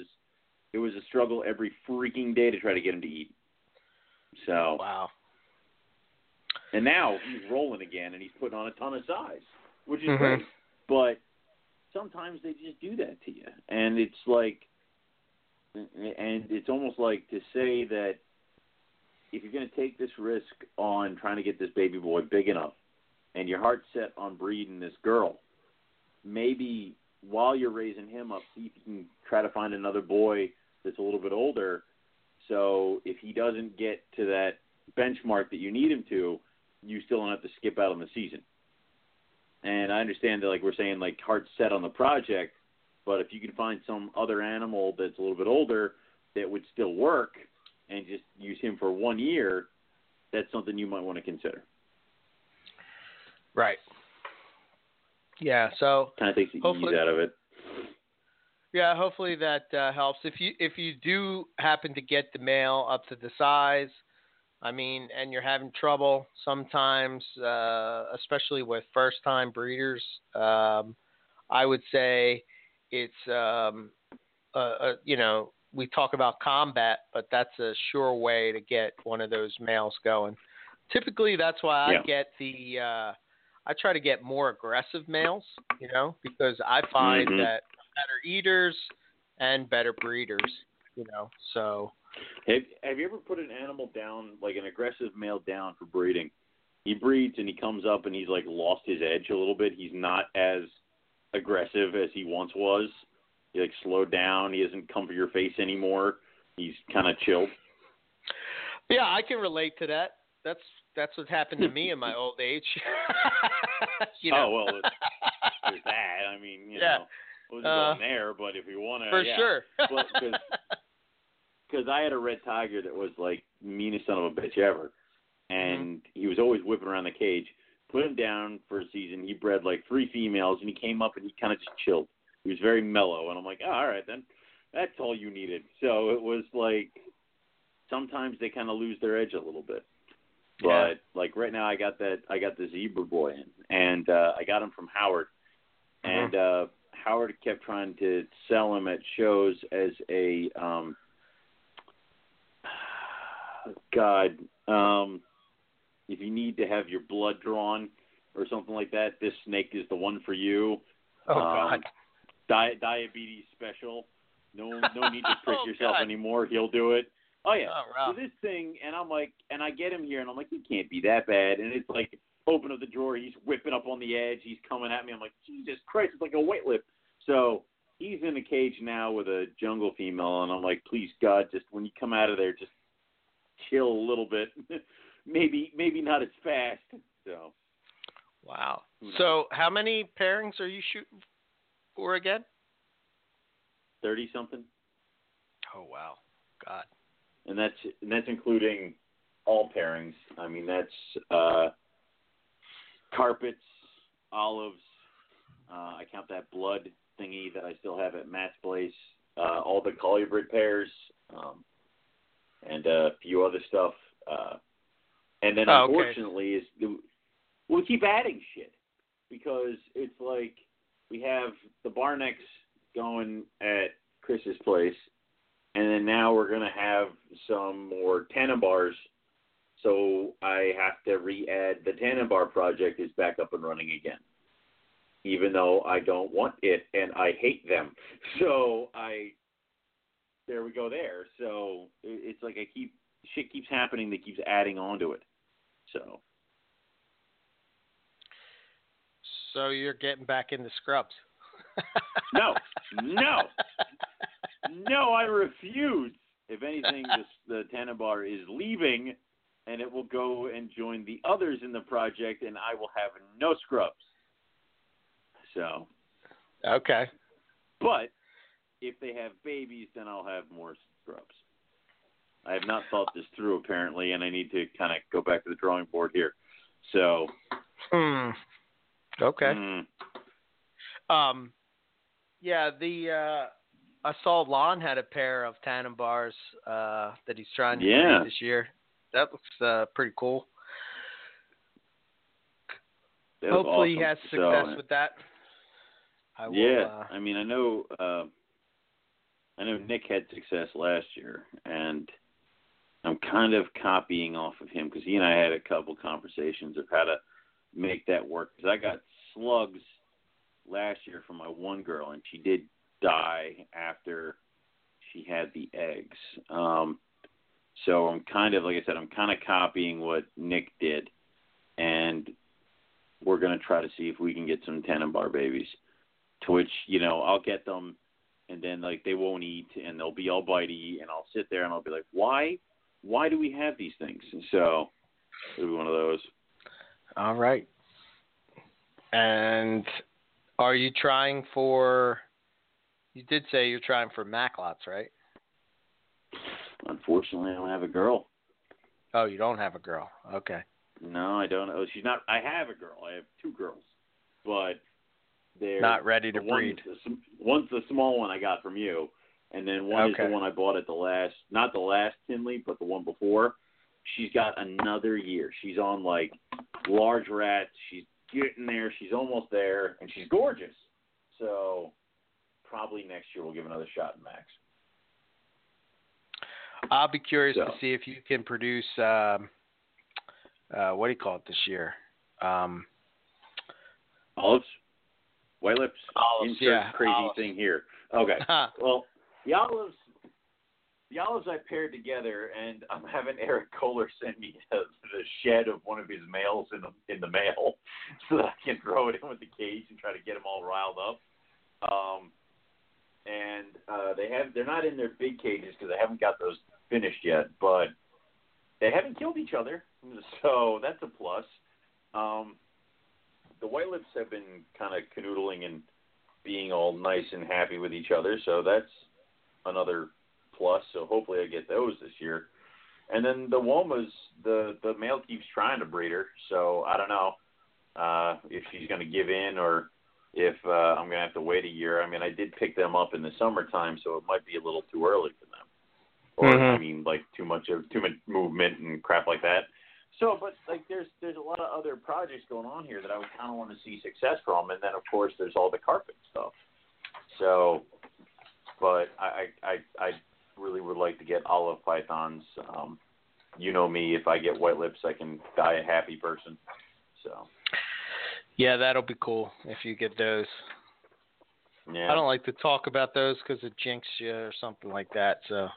it was a struggle every freaking day to try to get him to eat. So wow, and now he's rolling again and he's putting on a ton of size, which is Mhm. great. But sometimes they just do that to you. And it's like, and it's almost like to say that if you're going to take this risk on trying to get this baby boy big enough and your heart's set on breeding this girl, maybe while you're raising him up, see if you can try to find another boy that's a little bit older. So if he doesn't get to that benchmark that you need him to, you still don't have to skip out on the season. And I understand that, like we're saying, like heart set on the project, but if you can find some other animal that's a little bit older that would still work, and just use him for one year, that's something you might want to consider. right. Yeah, so Kind of takes the ease out of it. Yeah, hopefully that uh, helps. If you if you do happen to get the male up to the size, I mean, and you're having trouble sometimes, uh, especially with first time breeders, um, I would say it's um, uh, uh, you know we talk about combat, but that's a sure way to get one of those males going. Typically, that's why I Yeah. get the uh, I try to get more aggressive males, you know, because I find Mhm. that better eaters and better breeders, you know. So Have Have you ever put an animal down, like an aggressive male down for breeding? He breeds and he comes up and he's like lost his edge a little bit. He's not as aggressive as he once was. He like slowed down. He doesn't come for your face anymore. He's kind of chilled. yeah, I can relate to that. That's that's what happened to me in my old age. you know? Oh well, there's that. I mean, you Yeah. know, wasn't Uh, going there, but if you want to, for yeah. sure. 'cause- because I had a red tiger that was like meanest son of a bitch ever, and he was always whipping around the cage. Put him down for a season. He bred like three females, and he came up and he kind of just chilled. He was very mellow, and I'm like, oh, all right, then that's all you needed. So it was like sometimes they kind of lose their edge a little bit. But Yeah. like right now, I got that I got the zebra boy in, and uh, I got him from Howard, and uh, Howard kept trying to sell him at shows as a um, God, um, if you need to have your blood drawn or something like that, this snake is the one for you. Oh Um, God. Di- diabetes special. No, no need to prick Oh, yourself God. anymore. He'll do it. Oh yeah. Oh, wow. So this thing, and I'm like, and I get him here, and I'm like, he can't be that bad. And it's like, open up the drawer, he's whipping up on the edge, he's coming at me. I'm like, Jesus Christ, it's like a weight lift. So he's in a cage now with a jungle female, and I'm like, please God, just when you come out of there, just chill a little bit. maybe, maybe not as fast. So Wow. So how many pairings are you shooting for again? thirty something. Oh wow. God. and that's and that's including all pairings. I mean, that's uh, carpets, olives. Uh, I count that blood thingy that I still have at Matt's place. Uh, all the colubrid pairs, um, and uh, a few other stuff. Uh, and then Oh, okay. unfortunately, is we keep adding shit because it's like we have the Barnecks going at Chris's place, and then now we're gonna have some more Tanimbars. So I have to re-add the Tanimbar project is back up and running again, even though I don't want it and I hate them. So I, there we go there. So it's like I keep shit keeps happening that keeps adding on to it. So So you're getting back into scrubs. no, no, no, I refuse. If anything, this, the Tanimbar is leaving, and it will go and join the others in the project, and I will have no scrubs. So, Okay. but if they have babies, then I'll have more scrubs. I have not thought this through apparently, and I need to kind of go back to the drawing board here. So, Hmm. Okay. mm, Um, yeah, the uh, I saw Lon had a pair of Tanimbars uh, that he's trying to Yeah. this year. That looks uh, pretty cool. Hopefully, he awesome. has So, success with that. I will, yeah, uh, I mean, I know, uh, I know Nick had success last year, and I'm kind of copying off of him because he and I had a couple conversations of how to make that work. Because I got slugs last year from my one girl, and she did die after she had the eggs. Um, so I'm kind of, like I said, I'm kind of copying what Nick did, and we're going to try to see if we can get some Tanimbar babies to which you know I'll get them, and then like they won't eat, and they'll be all bitey, and I'll sit there and I'll be like, why, why do we have these things? And so it'll be one of those. all right. And are you trying for? You did say you're trying for Macklots, right? Unfortunately, I don't have a girl. Oh, you don't have a girl. Okay. No, I don't. Oh, she's not. I have a girl. I have two girls, but they're Not ready to one's breed. the One's the small one I got from you, and then one is the one I bought at the last, not the last Tinley, but the one before. She's got another year. She's on like large rats. She's getting there. She's almost there, and she's gorgeous. So probably next year we'll give another shot in Max. I'll be curious to see if you can produce um, uh, what do you call it this year? Um, Olives, white lips, Olives, insert yeah, crazy olives. thing here. Okay. Well, the olives, the olives I paired together, and I'm having Eric Kohler send me the, the shed of one of his males in the in the mail, so that I can throw it in with the cage and try to get them all riled up. Um, and uh, they have they're not in their big cages because I haven't got those finished yet, but they haven't killed each other, so that's a plus. Um, the white lips have been kind of canoodling and being all nice and happy with each other, so that's another plus. So hopefully I get those this year. And then the Womas, the the male keeps trying to breed her, so I don't know uh, if she's going to give in or if uh, I'm going to have to wait a year. I mean, I did pick them up in the summertime, so it might be a little too early for them, or I Mhm. mean, like too much of too much movement and crap like that. So, but like, there's there's a lot of other projects going on here that I would kind of want to see success from, and then of course there's all the carpet stuff. So, but I I I, really would like to get olive pythons. Um, you know me, if I get white lips, I can die a happy person. So. Yeah, that'll be cool if you get those. Yeah. I don't like to talk about those because it jinx you or something like that. So.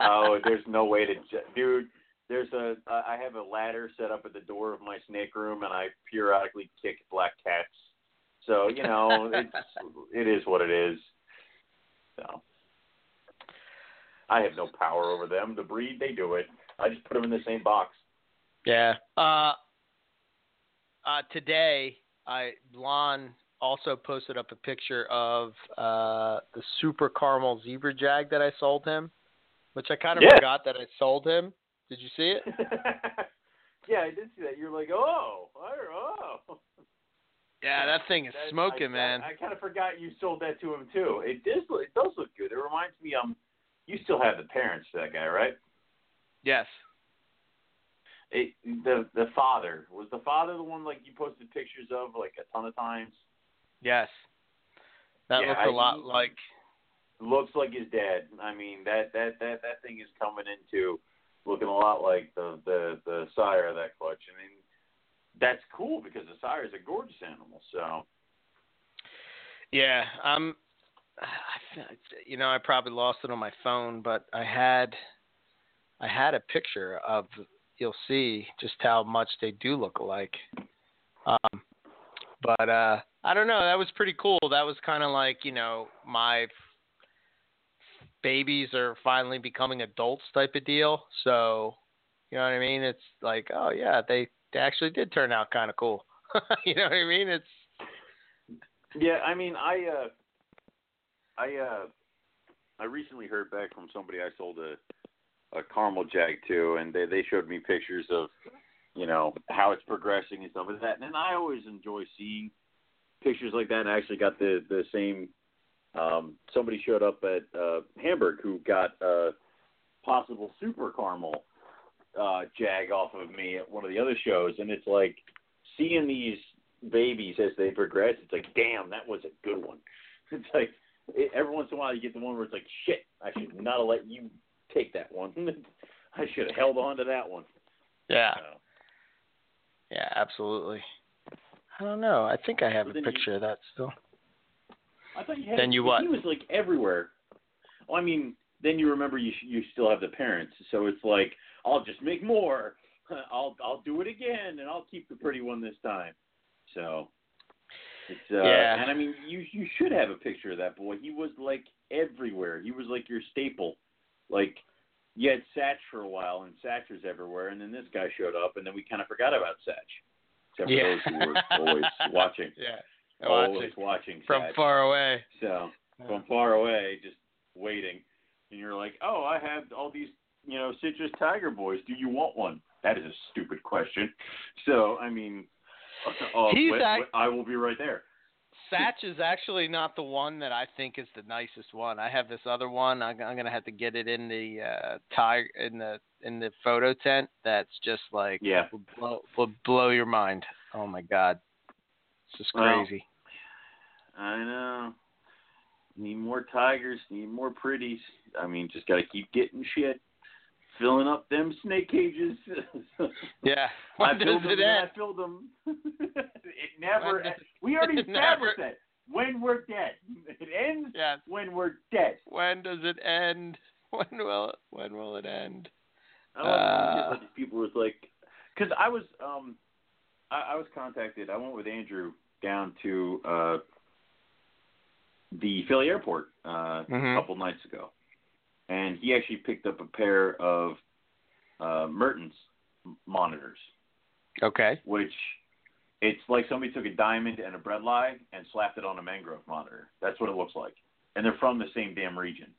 oh, there's no way to, dude. There's a. I have a ladder set up at the door of my snake room, and I periodically kick black cats. So you know, it's it is what it is. So. I have no power over them. The breed, they do it. I just put them in the same box. Yeah. Uh, uh, today, I Lon also posted up a picture of uh, the super caramel zebra jag that I sold him, which I kind of Yeah. forgot that I sold him. Did you see it? yeah, I did see that. You're like, oh, oh. Yeah, that thing is That- smoking, I, man. I, I kind of forgot you sold that to him too. It does. look- It does look good. It reminds me. Um, you still have the parents to that guy, right? yes. It, the the father was the father the one like you posted pictures of like a ton of times. Yes. That Yeah, looks I- a lot like. Looks like his dad. I mean that that that that thing is coming into looking a lot like the the the sire of that clutch. I mean that's cool because the sire is a gorgeous animal. So Yeah, um, you know, I probably lost it on my phone, but I had, I had a picture of. You'll see just how much they do look alike. Um, but uh, I don't know. That was pretty cool. That was kind of like you know my babies are finally becoming adults type of deal. So you know what I mean? It's like, oh yeah, they they actually did turn out kind of cool. you know what I mean? It's Yeah, I mean, I uh, I uh, I recently heard back from somebody I sold a a caramel jag to, and they they showed me pictures of you know how it's progressing and stuff like that. And I always enjoy seeing pictures like that. And I actually got the the same. Um, somebody showed up at uh, Hamburg who got a possible super caramel uh, jag off of me at one of the other shows, and it's like seeing these babies as they progress. It's like, damn, that was a good one. It's like it, every once in a while you get the one where it's like, shit, I should not have let you take that one. I should have held on to that one. yeah. So, Yeah, absolutely. I don't know. I think I have a then you- picture of that still. I thought you had. Then you what? He was like everywhere. Well, I mean, then you remember you you still have the parents, so it's like I'll just make more. I'll I'll do it again, and I'll keep the pretty one this time. So it's uh, Yeah. and I mean, you you should have a picture of that boy. He was like everywhere. He was like your staple. Like you had Satch for a while, and Satch was everywhere, and then this guy showed up, and then we kind of forgot about Satch. Except for Yeah. those who were always watching, Yeah. Always watching from far away. So from far away, just waiting, and you're like, "Oh, I have all these, you know, citrus tiger boys. Do you want one?" That is a stupid question. So I mean, uh, He's wh- act- I will be right there. Satch is actually not the one that I think is the nicest one. I have this other one. I'm, I'm gonna have to get it in the uh, tiger in the in the photo tent. That's just like Yeah. will blow, will blow your mind. Oh my god, it's just Well, crazy. I know. Need more tigers. Need more pretties. I mean, just gotta keep getting shit, filling up them snake cages. yeah. I When does filled them. it end? I filled them. it never. Does- we already established never- that. When we're dead, it ends Yes. when we're dead. When does it end? When will it, when will it end? I love Uh, uh, like people was like, because I was um, I, I was contacted. I went with Andrew down to uh, the Philly airport uh, Mhm. a couple nights ago, and he actually picked up a pair of uh, Mertens monitors, Okay. which it's like somebody took a diamond and a bredli and slapped it on a mangrove monitor. That's what it looks like, and they're from the same damn region.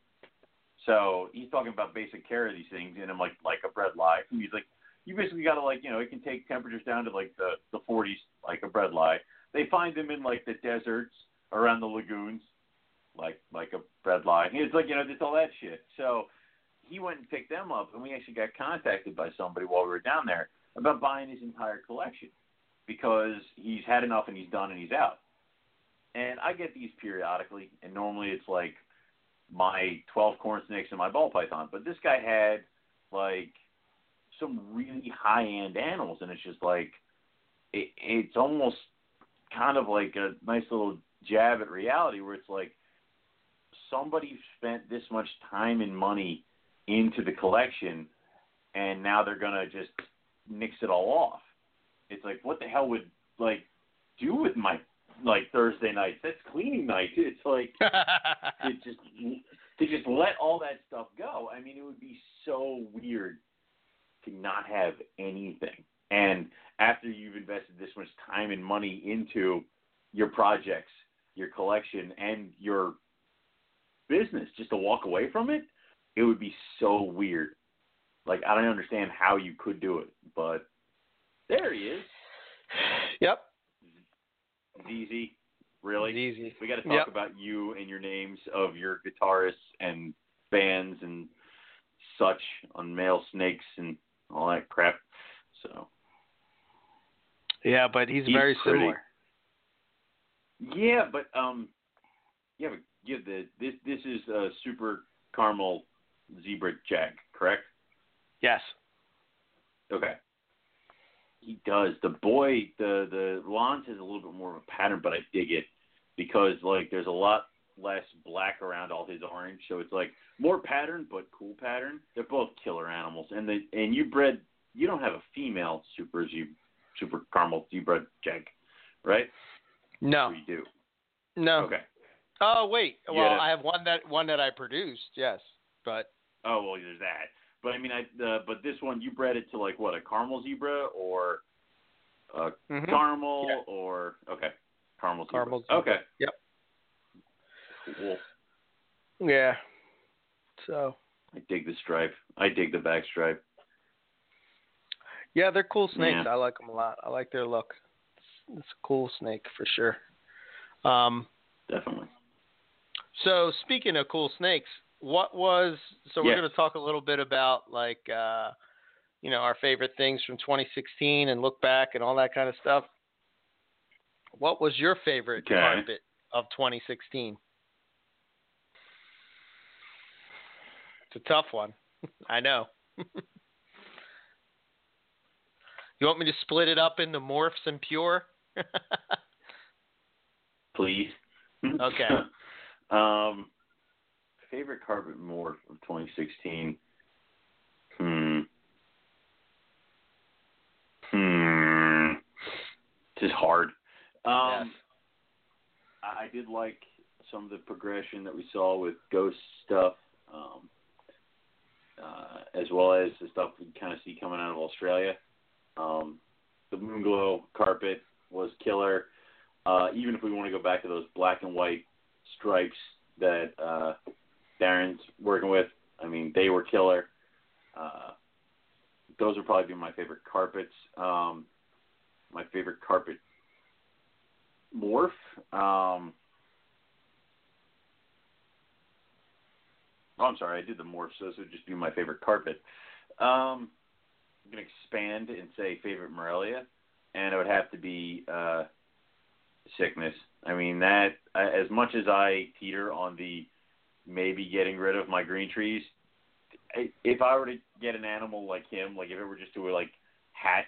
So he's talking about basic care of these things, and I'm like, like a bredli. And he's like, you basically got to like, you know, it can take temperatures down to like the the 40s, like a bredli. They find them in like the deserts around the lagoons, like like a bredli. It's like you know, just all that shit. So he went and picked them up, and we actually got contacted by somebody while we were down there about buying his entire collection because he's had enough and he's done and he's out. And I get these periodically, and normally it's like my 12 corn snakes and my ball python. But this guy had like some really high end animals, and it's just like it, it's almost kind of like a nice little jab at reality where it's like somebody spent this much time and money into the collection and now they're gonna just nix it all off. It's like what the hell would like do with my like Thursday nights? That's cleaning night. It's like it just to just let all that stuff go. I mean, it would be so weird to not have anything. And after you've invested this much time and money into your projects, your collection, and your business, just to walk away from it, it would be so weird. Like I don't understand how you could do it, but there he is. Yep. ZZ. Really? Easy. We got to talk Yep. about you and your names of your guitarists and bands and such on male snakes and all that crap. So Yeah, but he's, He's very pretty. similar. yeah, but um, yeah, but give the this this is a super caramel zebra jag, correct? Yes. Okay. He does. The boy, the the Lons has a little bit more of a pattern, but I dig it because like there's a lot less black around all his orange, so it's like more pattern but cool pattern. They're both killer animals, and the and you bred. You don't have a female super ze super caramel zebra jag, right? No. Or you do. No. Okay. Oh wait. Well, a- I have one that one that I produced. Yes, but Oh well, there's that. But I mean, I uh, but this one you bred it to like what a caramel zebra or a Mhm. caramel Yeah. or okay caramel zebra. Caramel zebra. Okay. Yep. Cool. yeah. So I dig the stripe. I dig the back stripe. yeah, they're cool snakes. Yeah. I like them a lot. I like their look. It's, it's a cool snake for sure. Um. Definitely. So speaking of cool snakes, what was so we're Yes. going to talk a little bit about like uh you know our favorite things from 2016 and look back and all that kind of stuff. What was your favorite Okay. carpet of 2016? It's a tough one. I know. you want me to split it up into morphs and pure? Please. Okay. Um, favorite carpet morph of 2016. Hmm. Hmm. This is hard. Um, Yes. I I did like some of the progression that we saw with Ghost stuff, um, uh, as well as the stuff we kind of see coming out of Australia. Um, the Moonglow carpet was killer. Uh, even if we want to go back to those black and white stripes that uh, Darren's working with, I mean, they were killer. Uh, those would probably be my favorite carpets. Um, my favorite carpet morph. Um, oh, I'm sorry, I did the morph, so this would just be my favorite carpet. Um, I'm gonna expand and say favorite Morelia, and it would have to be uh, sickness. I mean that as much as I teeter on the maybe getting rid of my green trees, if I were to get an animal like him, like if it were just to like hatch,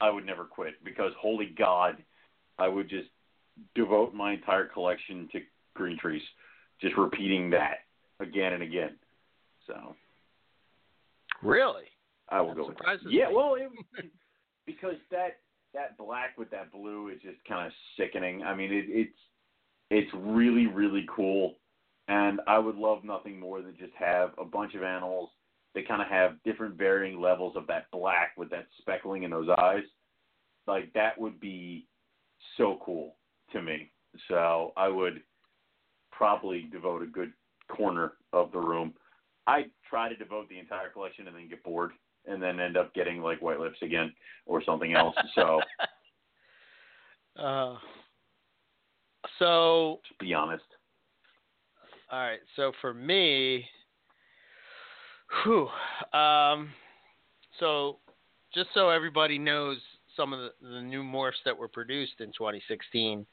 I would never quit because holy God, I would just devote my entire collection to green trees, just repeating that again and again. So really? I will That go with that. Yeah, well, it, because that that black with that blue is just kind of sickening. I mean, it, it's it's really really cool, and I would love nothing more than just have a bunch of animals that kind of have different varying levels of that black with that speckling in those eyes. Like that would be so cool to me. So I would probably devote a good corner of the room. I try to devote the entire collection and then get bored and then end up getting like white lips again or something else. So Uh, so to be honest, all right. So for me, whew, um, so just so everybody knows some of the, the new morphs that were produced in 2016,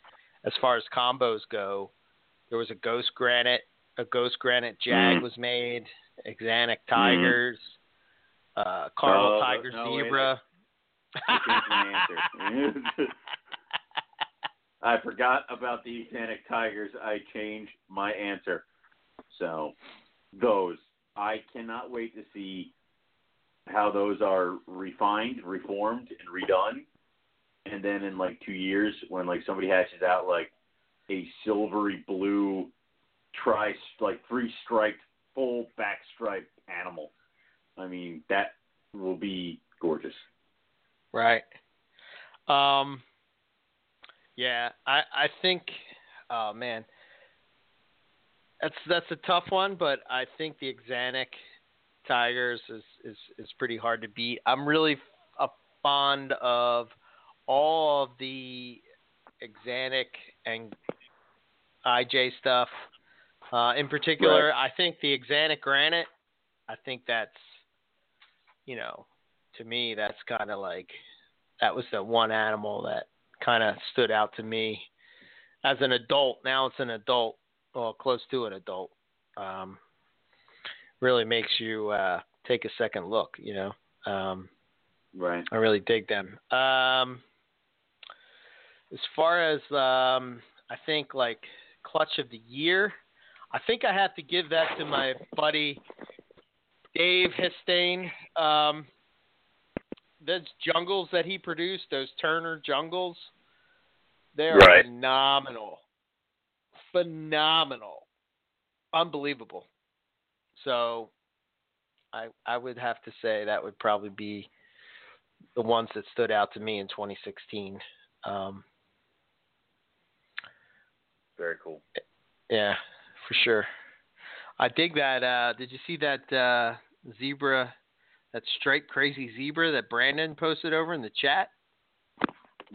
as far as combos go, there was a Ghost Granite, a Ghost Granite Jag Mm. was made, Exanic Tigers, uh, Caramel Oh, Tiger no, Zebra. I changed my answer. I forgot about the Xanic Tigers. I changed my answer. So, those. I cannot wait to see how those are refined, reformed, and redone. And then in like two years, when like somebody hatches out like a silvery blue, tri like three striped, full back striped animal. I mean, that will be gorgeous. Right. Um. Yeah, I I think. Oh man, that's that's a tough one, but I think the Exanic Tigers is is is pretty hard to beat. I'm really a fond of all of the Exanic and IJ stuff. Uh, in particular, I think the Exanic Granite. I think that's, you know, to me that's kind of like that was the one animal that kind of stood out to me as an adult. Now it's an adult, or close to an adult. Um, really makes you uh, take a second look. You know, um, Right. I really dig them. Um, as far as um, I think like clutch of the year, I think I have to give that to my buddy Dave Histane. Um, those jungles that he produced, those Turner jungles, they're Right. phenomenal. Phenomenal. Unbelievable. So I I would have to say that would probably be the ones that stood out to me in 2016. Um, Very cool. yeah, for sure. I dig that. Uh, did you see that uh, zebra, that straight crazy zebra that Brandon posted over in the chat?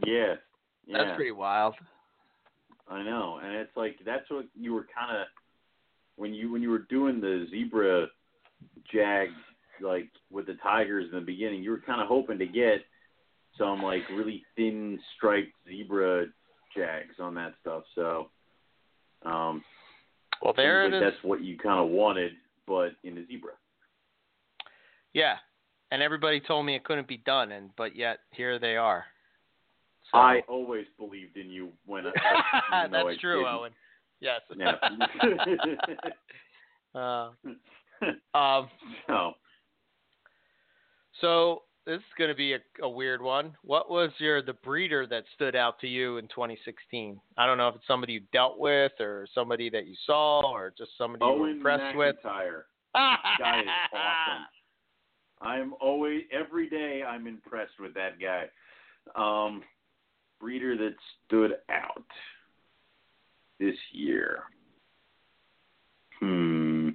Yeah. Yeah. That's pretty wild. I know, and it's like that's what you were kind of when you when you were doing the zebra jag like with the tigers in the beginning. You were kind of hoping to get some like really thin striped zebra jags on that stuff. So, um, Well, there it like is. That's what you kind of wanted, but in a zebra. Yeah, and everybody told me it couldn't be done, and but yet here they are. So. I always believed in you when I. That's I true, didn't. Owen. Yes. Yeah. uh, um, so, So this is going to be a, a weird one. What was your the breeder that stood out to you in 2016? I don't know if it's somebody you dealt with or somebody that you saw or just somebody you were Owen impressed with. McIntyre. guy is awesome. I'm always every day I'm impressed with that guy. Um breeder that stood out this year. Hmm.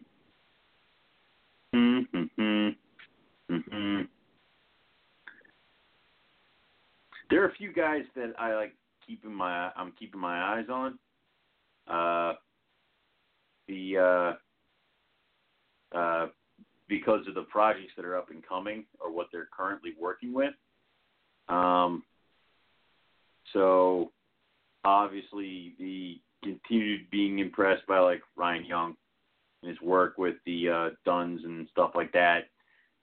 Hmm. Hmm. Hmm. hmm, hmm. There are a few guys that I like keeping my I'm keeping my eyes on. Uh the uh uh because of the projects that are up and coming or what they're currently working with. Um, so obviously the continued being impressed by like Ryan Young and his work with the uh, Duns and stuff like that.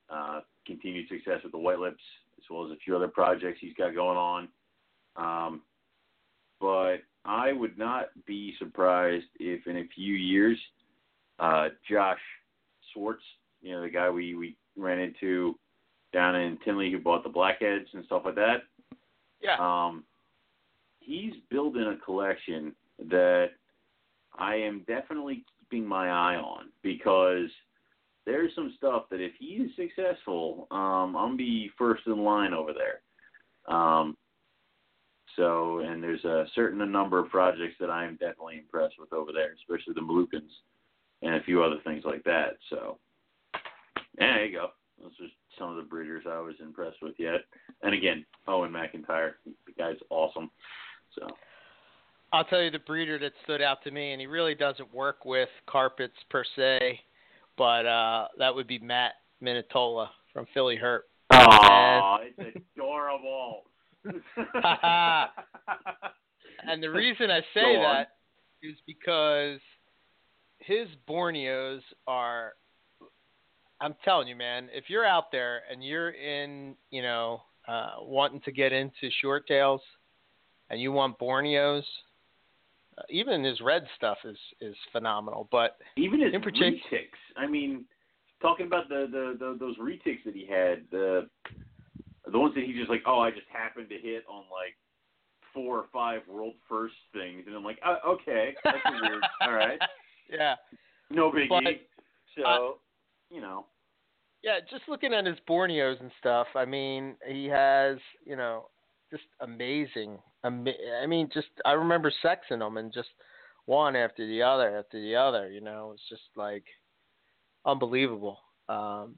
Uh, continued success with the White Lips as well as a few other projects he's got going on. Um, but I would not be surprised if in a few years uh, Josh Swartz you know, the guy we, we ran into down in Tinley who bought the blackheads and stuff like that. Yeah. Um, he's building a collection that I am definitely keeping my eye on because there's some stuff that if he is successful, um, I'm gonna be first in line over there. Um, so, and there's a certain number of projects that I am definitely impressed with over there, especially the Moluccans and a few other things like that. So, yeah, there you go. Those are some of the breeders I was impressed with yet. And again, Owen McIntyre, the guy's awesome. So I'll tell you the breeder that stood out to me, and he really doesn't work with carpets per se, but uh, that would be Matt Minatola from Philly Hurt. Oh, it's adorable. and the reason I say that is because his Borneos are. I'm telling you, man. If you're out there and you're in, you know, uh, wanting to get into short tails, and you want Borneos, even his red stuff is is phenomenal. But Even his In particular- retics. I mean, talking about the, the the those retics that he had, the the ones that he just like, oh, I just happened to hit on like four or five world first things, and I'm like, uh, okay, that's weird. All right, yeah, no biggie. But, so, uh, you know, Yeah, just looking at his Borneos and stuff. I mean, he has, you know, just amazing. I mean, just I remember sexing them and just one after the other after the other. You know, it's just like unbelievable. Um,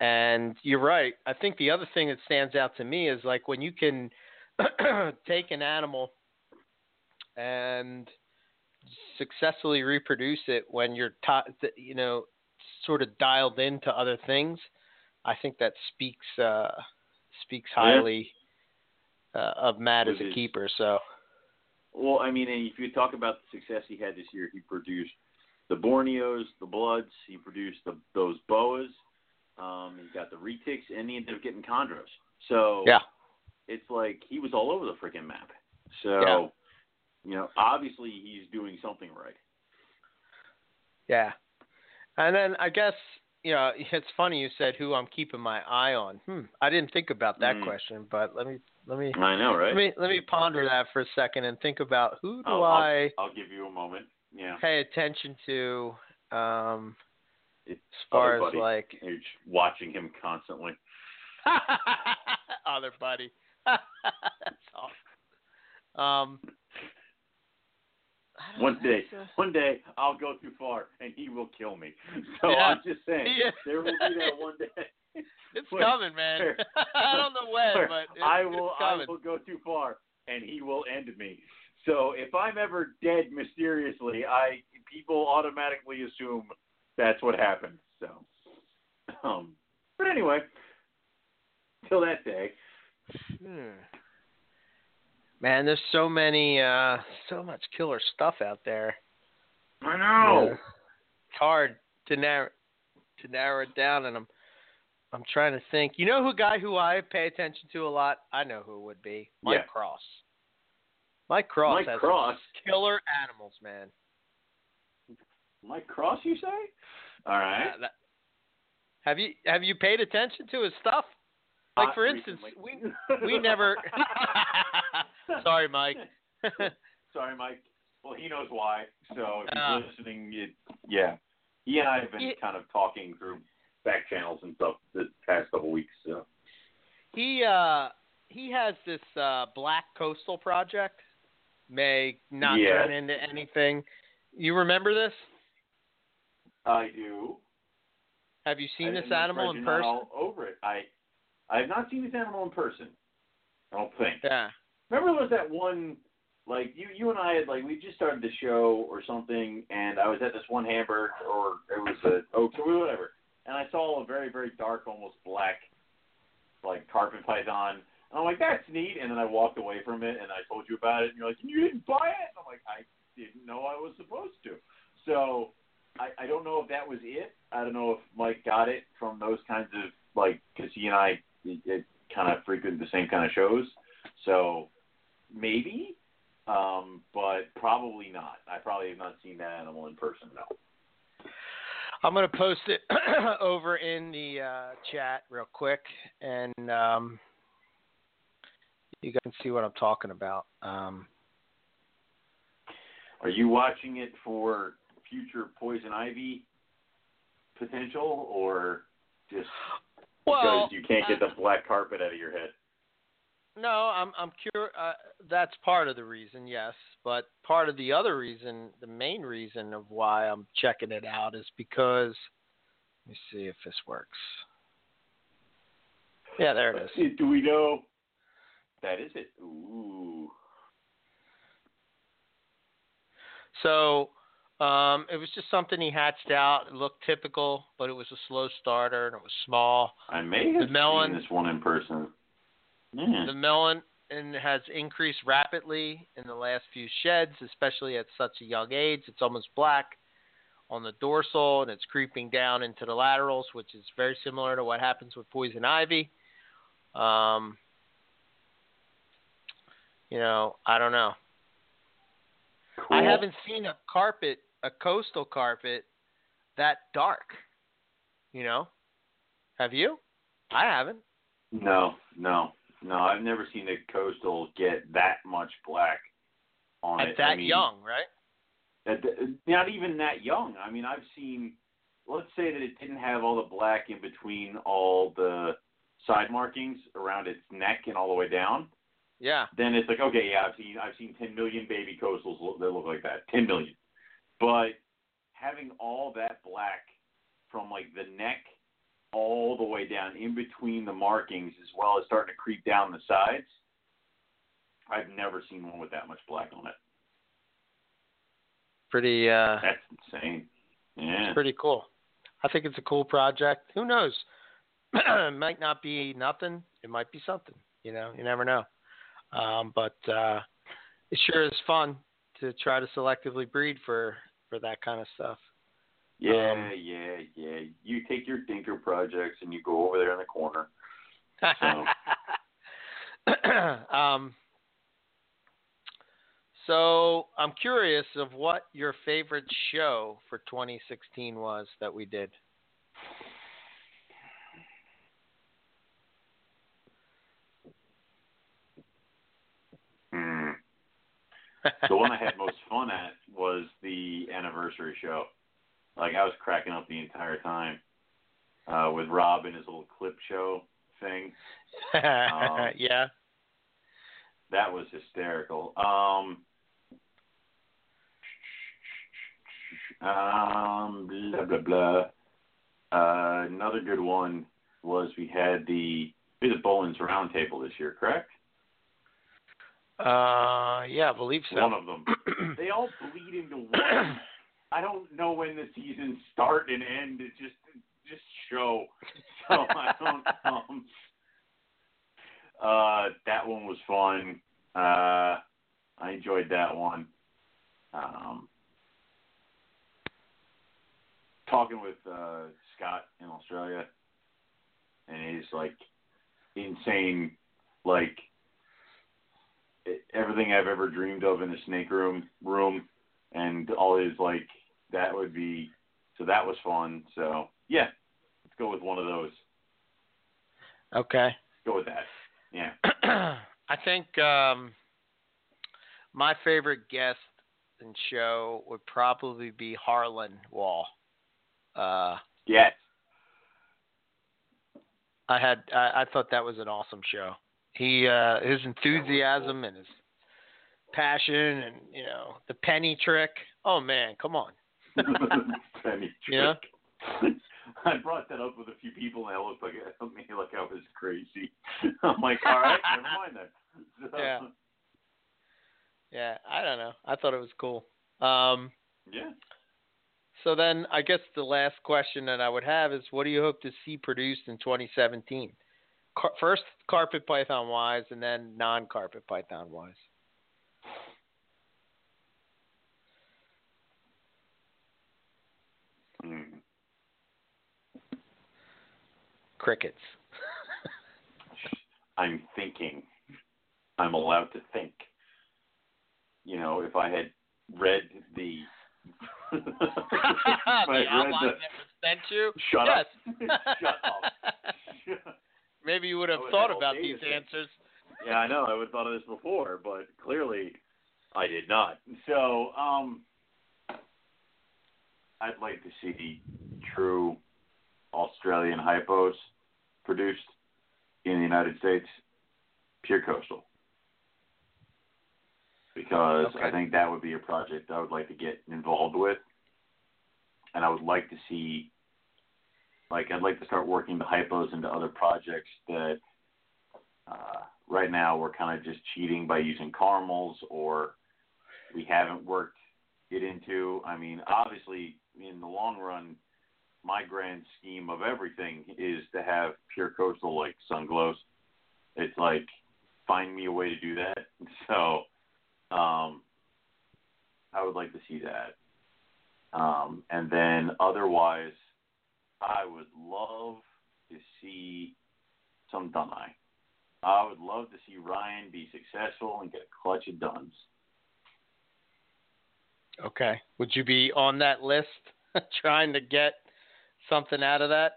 and you're right. I think the other thing that stands out to me is like when you can take an animal and successfully reproduce it when you're taught, you know, sort of dialed into other things, I think that speaks uh, speaks highly uh, of Matt as a his- keeper. So Well, I mean, if you talk about the success he had this year, he produced the Borneos, the Bloods, he produced the, those Boas, um, he got the Retics, and he ended up getting Chondros. So yeah, it's like he was all over the freaking map. So, Yeah. you know, obviously he's doing something right. yeah. And then I guess you know it's funny you said who I'm keeping my eye on. Hmm, I didn't think about that Mm. question, but let me let me I know, right? let me let me ponder that for a second and think about who do I'll, I I'll, I'll give you a moment. Yeah. pay attention to um, It's as far as buddy. like You're watching him constantly. other buddy. That's awesome. Um, One day, it's a- one day I'll go too far and he will kill me. So Yeah. I'm just saying, Yeah. there will be that one day. It's where- coming, man. where- I don't know when, where but it's, I will, it's I will go too far and he will end me. So if I'm ever dead mysteriously, I people automatically assume that's what happened. So, um, but anyway, till that day, Hmm. Man, there's so many, uh, so much killer stuff out there. I know. Yeah. It's hard to narrow to narrow it down, and I'm I'm trying to think. You know who guy who I pay attention to a lot? I know who it would be. Mike Yeah. Cross. Mike Cross Mike has Cross? killer animals, man. Mike Cross, you say? All right. That- have you have you paid attention to his stuff? Like for instance, recently. we we never. Sorry, Mike. Sorry, Mike. Well, he knows why. So if he's Ah. listening, it, yeah. He and I have been He- kind of talking through back channels and stuff the past couple weeks. So He uh he has this uh black coastal project. May not Yeah. turn into anything. You remember this? I do. Have you seen I- this animal in person? All over it. I I have not seen this animal in person. I don't think. Yeah. Remember there was that one like you you and I had like we just started the show or something and I was at this one Hamburg or it was a oh, Oaks or whatever and I saw a very very dark almost black like carpet python and I'm like that's neat and then I walked away from it and I told you about it and you're like you didn't buy it and I'm like I didn't know I was supposed to so I I don't know if that was it I don't know if Mike got it from those kinds of like because he and I it, it kind of frequent the same kind of shows so maybe, um, but probably not. I probably have not seen that animal in person. No. I'm gonna post it over in the uh, chat real quick, and um, you guys can see what I'm talking about. Um, Are you watching it for future poison ivy potential, or just well, because you can't get the black carpet out of your head? No, I'm I'm cur Uh, that's part of the reason, yes. But part of the other reason, the main reason of why I'm checking it out is because let me see if this works. Yeah, there it is. Do we know? That is it. Ooh. So, Um, it was just something he hatched out. It looked typical, but it was a slow starter and it was small. I may have The melon- seen this one in person. Yeah. The melon and has increased rapidly in the last few sheds, especially at such a young age. It's almost black on the dorsal and it's creeping down into the laterals, which is very similar to what happens with poison ivy. Um, you know, I don't know. cool. I haven't seen a carpet, a coastal carpet, that dark. You know, have you? I haven't. No, no, no. I've never seen a coastal get that much black on At it. that I mean, young, right? At the, not even that young. I mean, I've seen. Let's say that it didn't have all the black in between all the side markings around its neck and all the way down. Yeah. Then it's like, okay, yeah, I've seen I've seen 10 million baby coastals that look like that, 10 million. But having all that black from like the neck all the way down in between the markings, as well as starting to creep down the sides, I've never seen one with that much black on it. Pretty uh That's insane. Yeah. It's pretty cool. I think it's a cool project. Who knows? it might not be nothing. It might be something. You know, you never know. Um, but uh, it sure is fun to try to selectively breed for for that kind of stuff. Yeah, Um, yeah, yeah. You take your dinker projects and you go over there in the corner. um, so I'm curious of what your favorite show for 2016 was that we did. Hmm. The one I had most fun at was the anniversary show. Like I was cracking up the entire time uh, with Rob and his little clip show thing. Um, yeah. That was hysterical. Um, um, blah blah blah. Uh, another good one was we had the we had the Boelen's Roundtable this year, correct? Uh, yeah, I believe so. One of them. they all bleed into one. I don't know when the seasons start and end. It just just show. So I don't. Um, uh, that one was fun. Uh, I enjoyed that one. Um, talking with uh, Scott in Australia, and he's like insane, like everything I've ever dreamed of in a snake room room, and all like that would be. So that was fun. So yeah, let's go with one of those. okay. Go with that. Yeah. I think um, my favorite guest and show would probably be Harlan Wall. Uh, Yes. I had I, I thought that was an awesome show. He uh, his enthusiasm and his passion and you know the penny trick. Oh man, come on. Penny trick. Yeah. I brought that up with a few people, and I looked like made me like I was crazy. I'm like, all right, never mind then. So, Yeah. Yeah, I don't know. I thought it was cool. Um, Yeah. so then I guess the last question that I would have is, what do you hope to see produced in 2017? Car- first, carpet python wise, and then non-carpet python wise. Mm. Crickets. I'm thinking. I'm allowed to think. You know, if I had read the. the outline the- that was sent you. Shut yes. up. Shut up. Maybe you would have thought have about these answers. yeah, I know. I would have thought of this before, but clearly I did not. So, um, I'd like to see the true Australian hypos produced in the United States, pure coastal. Because Okay. I think that would be a project I would like to get involved with. And I would like to see, like, I'd like to start working the hypos into other projects that uh, right now we're kind of just cheating by using caramels or we haven't worked it into. I mean, obviously, in the long run, my grand scheme of everything is to have pure coastal like sun glows. It's like find me a way to do that. So, um, I would like to see that. Um, and then otherwise, I would love to see some Dunai. I would love to see Ryan be successful and get a clutch of duns. Okay. Would you be on that list trying to get something out of that?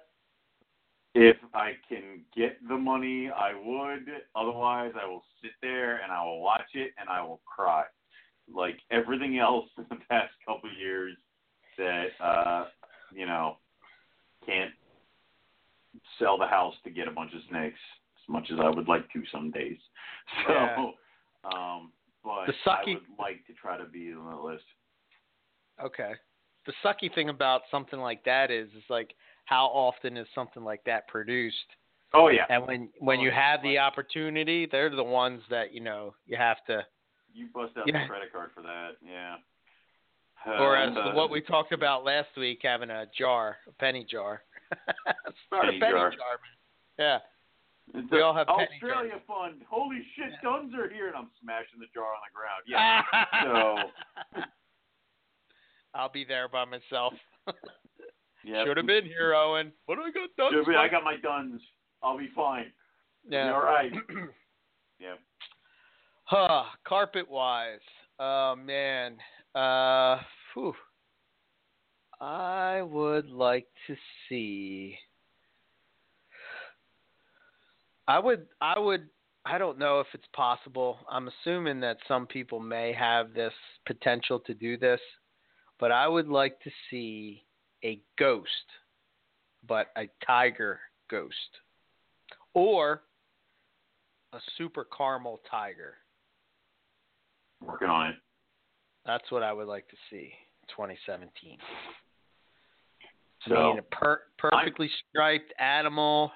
If I can get the money, I would. Otherwise, I will sit there and I will watch it and I will cry. Like everything else in the past couple of years that uh, you know can't sell the house to get a bunch of snakes as much as I would like to some days. So, Yeah. um, but The I sucky- would like to try to be on the list. Okay. The sucky thing about something like that is, is like how often is something like that produced? Oh yeah, And when when Oh, you have the opportunity, they're the ones that you know you have to. you bust out Yeah. the credit card for that. Yeah. Or as Uh, what we talked about last week, having a jar, a penny jar. Start Penny a penny jar. jar. man. It's We all have penny Australia Fund. Holy shit, guns are here, and I'm smashing the jar on the ground. Yeah. Yeah. so I'll be there by myself. yeah. Should have been here, Owen. What do I got done? Should've I got my guns. I'll be fine. Yeah. All right. yeah. Huh, carpet wise. Oh man. Uh whew. I would like to see I would I would I don't know if it's possible. I'm assuming that some people may have this potential to do this, but I would like to see a ghost, but a tiger ghost. Or a super caramel tiger. Working on it. That's what I would like to see. 2017. I So mean, a per- perfectly striped animal.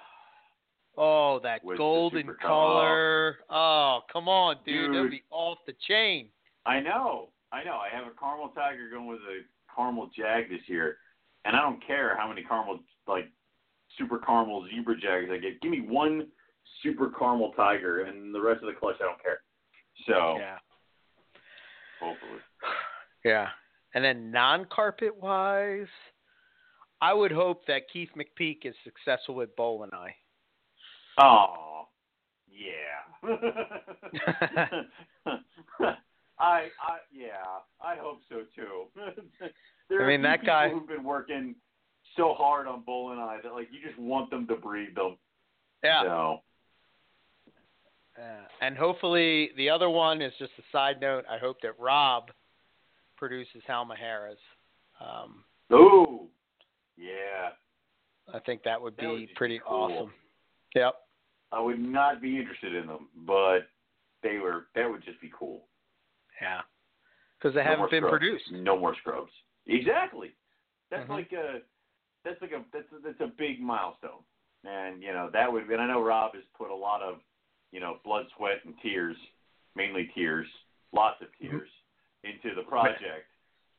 Oh, that golden color. Oh, come on, dude. That'd be off the chain. I know. I know. I have a caramel tiger going with a caramel jag this year, and I don't care how many caramel like super caramel zebra jags I get. Give me one super caramel tiger, and the rest of the clutch I don't care. So Yeah. Hopefully. Yeah. And then non carpet wise, I would hope that Keith McPeak is successful with Boeleni. Oh, yeah. I, I, yeah, I hope so too. there I mean, that guy- who've been working so hard on Boeleni that like you just want them to breathe them. Yeah. So Yeah. And hopefully, the other one is just a side note. I hope that Rob produces Halmaheras. Um, Ooh, yeah. I think that would be That would be pretty cool. awesome. Yep. I would not be interested in them, but they were. That would just be cool. Yeah. Because they No haven't been scrubs. produced. No more scrubs. Exactly. That's Mhm. like a. That's like a. That's a, that's a big milestone, and you know that would. And I know Rob has put a lot of, you know, blood, sweat, and tears, mainly tears, lots of Mm-hmm. tears, into the project.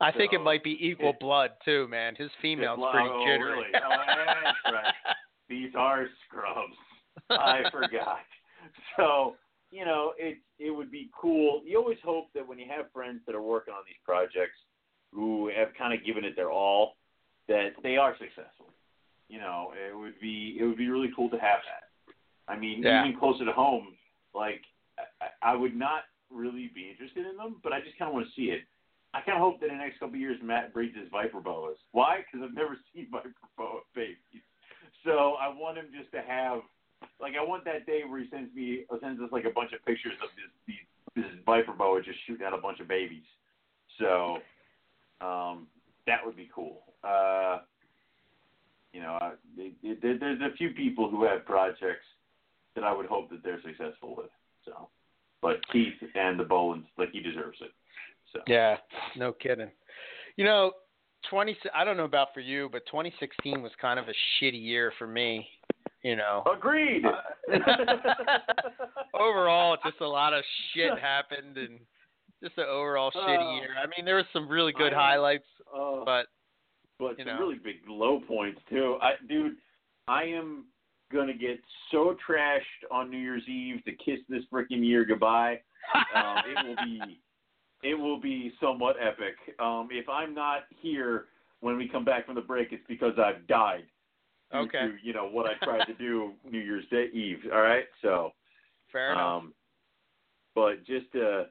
I think it might be equal blood too, man. His female's Oh, pretty oh, jittery. really? Oh, that's right. These are scrubs. I forgot. So, you know, it it would be cool. You always hope that when you have friends that are working on these projects who have kind of given it their all, that they are successful. You know, it would be it would be really cool to have that. I mean, Yeah. even closer to home, like I, I would not really be interested in them, but I just kind of want to see it. I kind of hope that in the next couple of years Matt breeds his viper boas. Why? Because I've never seen viper boa babies. So I want him just to have, like, I want that day where he sends me, or sends us like a bunch of pictures of this these, this viper boa just shooting out a bunch of babies. So, um, that would be cool. Uh, you know, I, it, it, there's a few people who have projects that I would hope that they're successful with. So, but Keith and the Boelens, like, he deserves it. So. Yeah, no kidding. You know, twenty. I don't know about for you, but 2016 was kind of a shitty year for me. You know, Agreed. overall, just a lot of shit happened, and just an overall Uh, shitty year. I mean, there were some really good I- highlights, Uh, but but some know. really big low points too. I, dude, I am gonna get so trashed on New Year's Eve to kiss this freaking year goodbye. Um, it will be, it will be somewhat epic. Um, if I'm not here when we come back from the break, it's because I've died. Okay. To, you know what I tried to do New Year's Day Eve. All right, so. fair enough. Um, but just uh,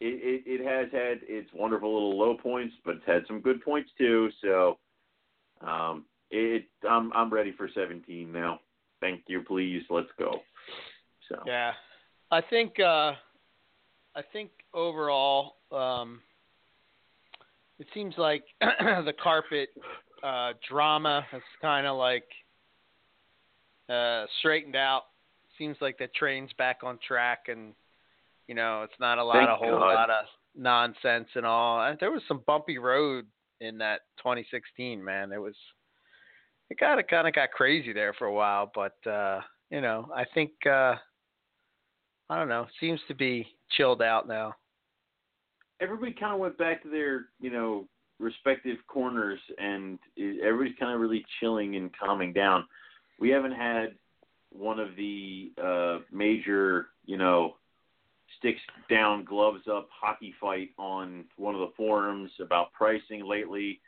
it, it it has had its wonderful little low points, but it's had some good points too. So, um, it I'm I'm ready for 17 now. Thank you, please. Let's go. So Yeah, I think uh, I think overall, um, it seems like the carpet uh, drama has kind of like uh, straightened out. Seems like the train's back on track, and you know it's not a lot Thank of whole God. lot of nonsense and all. There was some bumpy road in that 2016, man. It was it got kind of got crazy there for a while, but uh, you know I think. Uh, I don't know. Seems to be chilled out now. everybody kind of went back to their you know respective corners, and everybody's kind of really chilling and calming down. We haven't had one of the uh, major you know sticks down, gloves up hockey fight on one of the forums about pricing lately.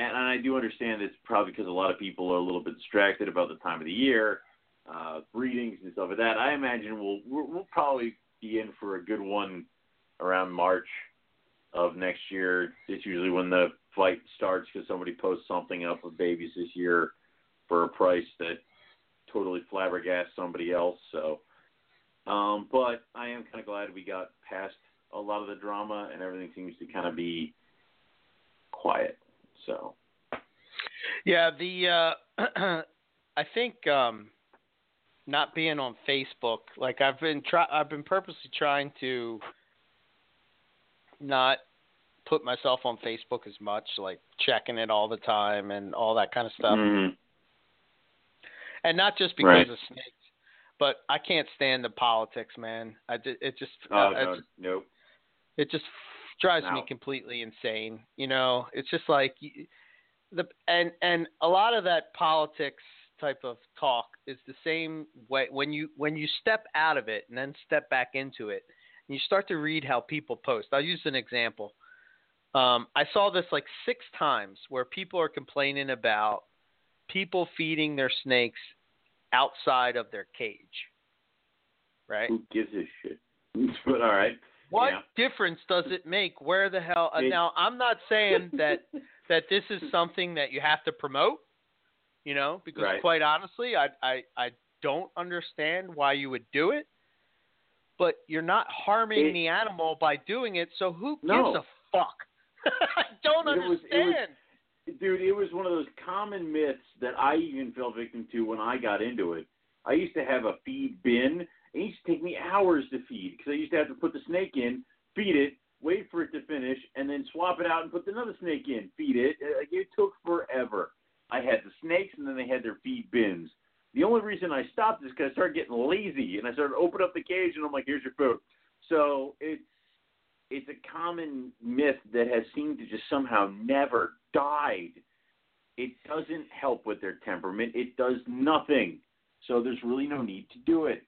And, I do understand it's probably because a lot of people are a little bit distracted about the time of the year, uh, breedings and stuff like that. I imagine we'll we'll probably be in for a good one around March of next year. It's usually when the fight starts because somebody posts something up of babies this year for a price that totally flabbergasts somebody else. So, um, but I am kind of glad we got past a lot of the drama and everything seems to kind of be quiet. So, Yeah, the uh I think um not being on Facebook, like I've been try I've been purposely trying to not put myself on Facebook as much, like checking it all the time and all that kind of stuff. Mhm. And not just because Right. of snakes, but I can't stand the politics, man. I it just oh uh, no, it just nope. it just drives me completely insane. You know, it's just like the and and a lot of that politics type of talk is the same way when you when you step out of it and then step back into it and you start to read how people post. I'll use an example. Um, I saw this like six times where people are complaining about people feeding their snakes outside of their cage. Right? Who gives a shit? but all right. What Yeah. difference does it make? Where the hell? Uh, now, I'm not saying that that this is something that you have to promote, you know, because Right. quite honestly, I I I don't understand why you would do it. But you're not harming It- the animal by doing it, so who gives a fuck? I don't It was- it was- understand. Dude, it was one of those common myths that I even fell victim to when I got into it. I used to have a feed bin. It used to take me hours to feed because I used to have to put the snake in, feed it, wait for it to finish, and then swap it out and put another snake in, feed it. Uh, Like, It took forever. I had the snakes, and then they had their feed bins. The only reason I stopped is because I started getting lazy, and I started opening up the cage, and I'm like, "Here's your food." So it's it's a common myth that has seemed to just somehow never died. It doesn't help with their temperament. It does nothing. So there's really no need to do it.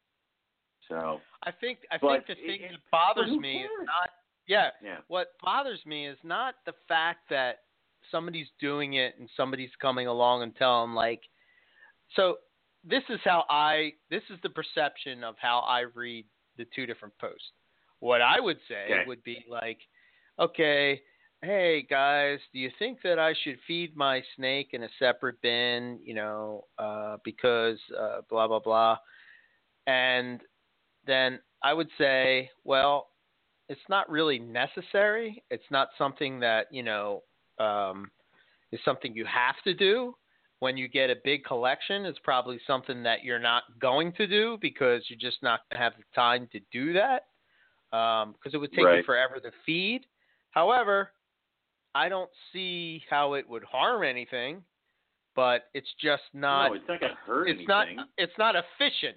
So I think I think the thing it- that bothers me is not yeah, yeah, what bothers me is not the fact that somebody's doing it and somebody's coming along and telling like so this is how I this is the perception of how I read the two different posts. What I would say Okay. would be like, okay, hey guys, do you think that I should feed my snake in a separate bin, you know, uh, because uh, blah blah blah, and then I would say, well, it's not really necessary. It's not something that you know um, is something you have to do. When you get a big collection, it's probably something that you're not going to do because you're just not going to have the time to do that because it would take you forever to feed. However, I don't see how it would harm anything, but it's just not no, it's not gonna hurt it's not it's not efficient.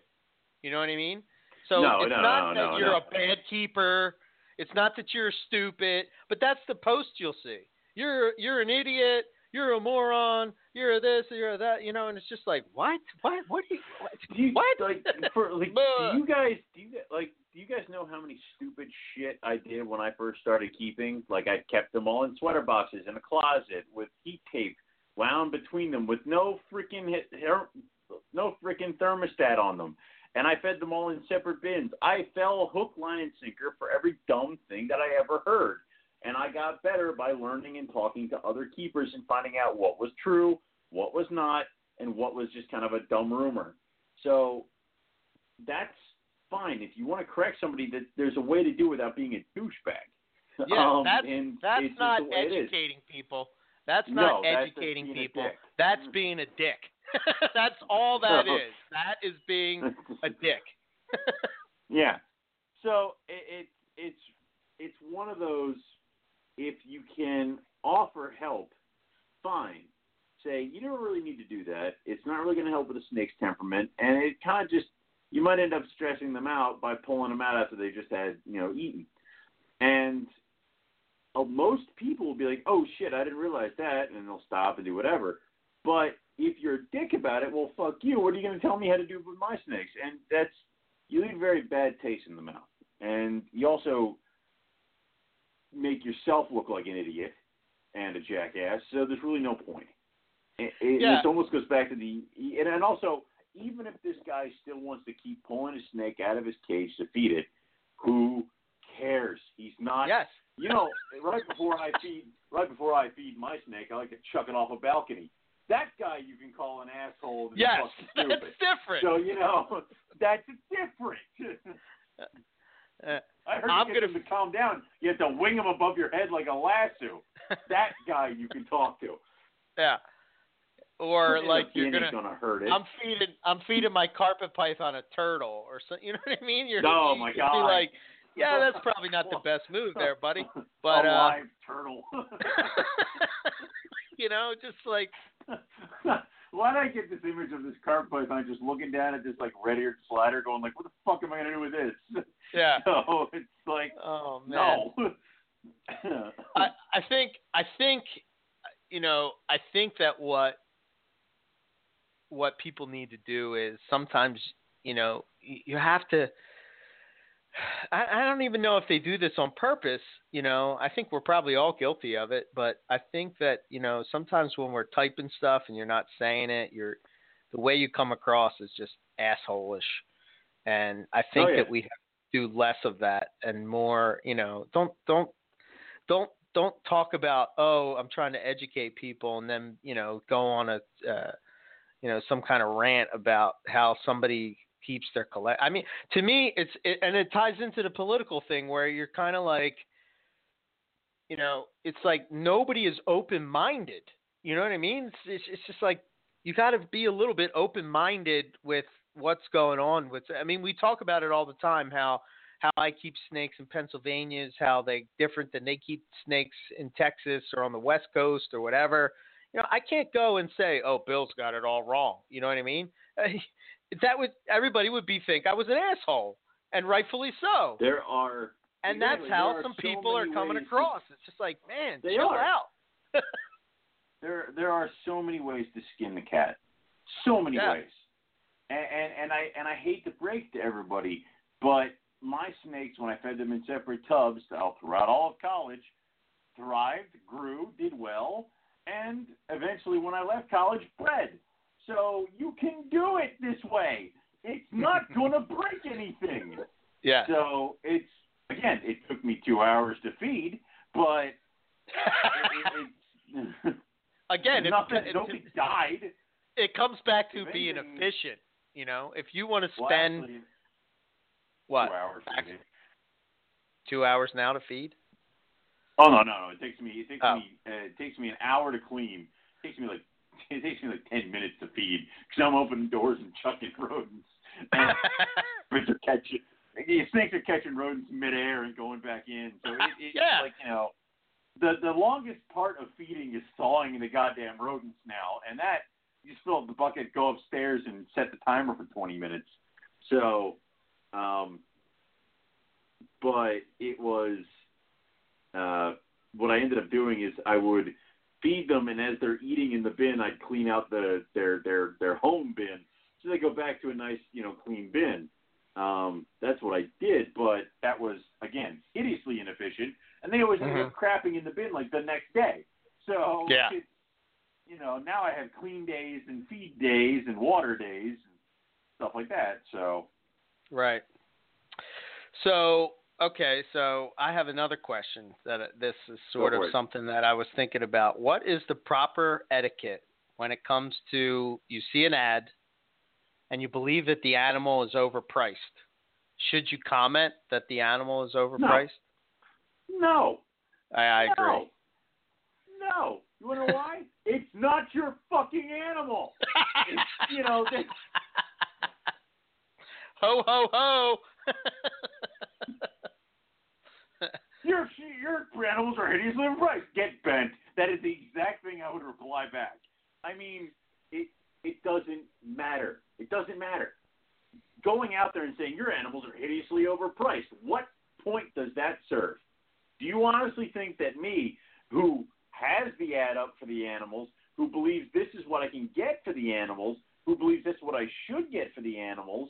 You know what I mean? So No, it's no, not no, that you're a bad keeper. It's not that you're stupid, but that's the post you'll see. You're you're an idiot. You're a moron. You're a this. You're a that. You know, and it's just like, what? What? What do you? What? Do you What? like for like? Do you guys do you like? Do you guys know how many stupid shit I did when I first started keeping? Like I kept them all in sweater boxes in a closet with heat tape wound between them with no freaking hit, her, no freaking thermostat on them. And I fed them all in separate bins. I fell hook, line, and sinker for every dumb thing that I ever heard. And I got better by learning and talking to other keepers and finding out what was true, what was not, and what was just kind of a dumb rumor. So that's fine. If you want to correct somebody, that there's a way to do it without being a douchebag. Yeah, Um, that's that's not the way it is. educating people. That's not that's just educating a people. dick. That's being a dick. that's all that No. is. That is being a dick. Yeah. So it, it it's it's one of those. If you can offer help, fine. Say you don't really need to do that. It's not really going to help with a snake's temperament, and it kind of just you might end up stressing them out by pulling them out after they just had you know eaten. And uh, most people will be like, "Oh shit, I didn't realize that," and they'll stop and do whatever. But if you're a dick about it, well, fuck you. What are you going to tell me how to do with my snakes? And that's you leave very bad taste in the mouth, and you also make yourself look like an idiot and a jackass. So there's really no point. It, it, Yeah. it almost goes back to the and, and also even if this guy still wants to keep pulling a snake out of his cage to feed it, who cares? He's not. yes. You know, right before I feed, right before I feed my snake, I like to chuck it off a balcony. That guy you can call an asshole. and Yes. That's different. So you know, that's different. Uh, I heard I'm gonna- him to calm down. You have to wing him above your head like a lasso. that guy you can talk to. yeah. Or And like you're gonna. gonna hurt it. I'm feeding. I'm feeding my carpet python a turtle or something. You know what I mean? You're. Oh, you my could Be God. like, yeah, that's probably not the best move there, buddy. But a uh, live turtle. you know, just like Why did I get this image of this carpet python just looking down at this like red-eared slider, going like, "What the fuck am I gonna do with this?" yeah. So it's like, Oh man. no. I, I think I think you know I think that what what people need to do is sometimes you know you have to I, I don't even know if they do this on purpose you know I think we're probably all guilty of it but I think that you know sometimes when we're typing stuff and you're not saying it you're the way you come across is just assholeish, and I think Oh, yeah. that we have to do less of that and more you know don't don't don't don't talk about oh I'm trying to educate people and then you know go on a uh, you know some kind of rant about how somebody keeps their collect. I mean, to me, it's it, and it ties into the political thing where you're kind of like, you know, it's like nobody is open minded. You know what I mean? It's it's, it's just like you got to be a little bit open minded with what's going on with. I mean, we talk about it all the time how how I keep snakes in Pennsylvania is how they different than they keep snakes in Texas or on the West Coast or whatever. You know, I can't go and say, "Oh, Bill's got it all wrong." You know what I mean? That would everybody would be think I was an asshole, and rightfully so. there are And that's how some so people are coming ways across. It's just like, man, They chill are. out. there there are so many ways to skin the cat. So many Yeah. ways. And, and and I and I hate to break to everybody, but my snakes when I fed them in separate tubs throughout all of college thrived, grew, did well, and eventually when I left college bred. So you can do it this way. It's not gonna break anything. Yeah. So it's again, it took me two hours to feed, but it, it, it's Again, it, nothing. it, nobody died. it comes back to being efficient. You know, if you want to Well, spend actually, what Two hours. Two hours now to feed? Oh no, no, no! It takes me. It takes Oh. me. Uh, it takes me an hour to clean. It takes me like. It takes me like ten minutes to feed because I'm opening doors and chucking rodents. Snakes are catching. The snakes are catching rodents midair and going back in. So it, it's Yeah. like you know, the the longest part of feeding is thawing the goddamn rodents now, and that you just fill up the bucket, go upstairs, and set the timer for 20 minutes. So, um, but it was uh, what I ended up doing is I would feed them, and as they're eating in the bin, I'd clean out the their their their home bin, so they go back to a nice you know clean bin. Um, that's what I did, but that was again hideously inefficient, and they always ended up crapping in the bin like the next day. So Yeah. you know now I have clean days and feed days and water days and stuff like that. So Right. So, okay, so I have another question that uh, this is sort of something that I was thinking about. What is the proper etiquette when it comes to you see an ad and you believe that the animal is overpriced? Should you comment that the animal is overpriced? no, I, I agree. no, no. You want to know why? it's not your fucking animal. It's, you know, they, ho ho ho. Your your animals are hideously overpriced. Get bent. That is the exact thing I would reply back. I mean, it it doesn't matter. It doesn't matter. Going out there and saying your animals are hideously overpriced. What point does that serve? Do you honestly think that me, who has the ad up for the animals, who believes this is what I can get for the animals, who believes this is what I should get for the animals,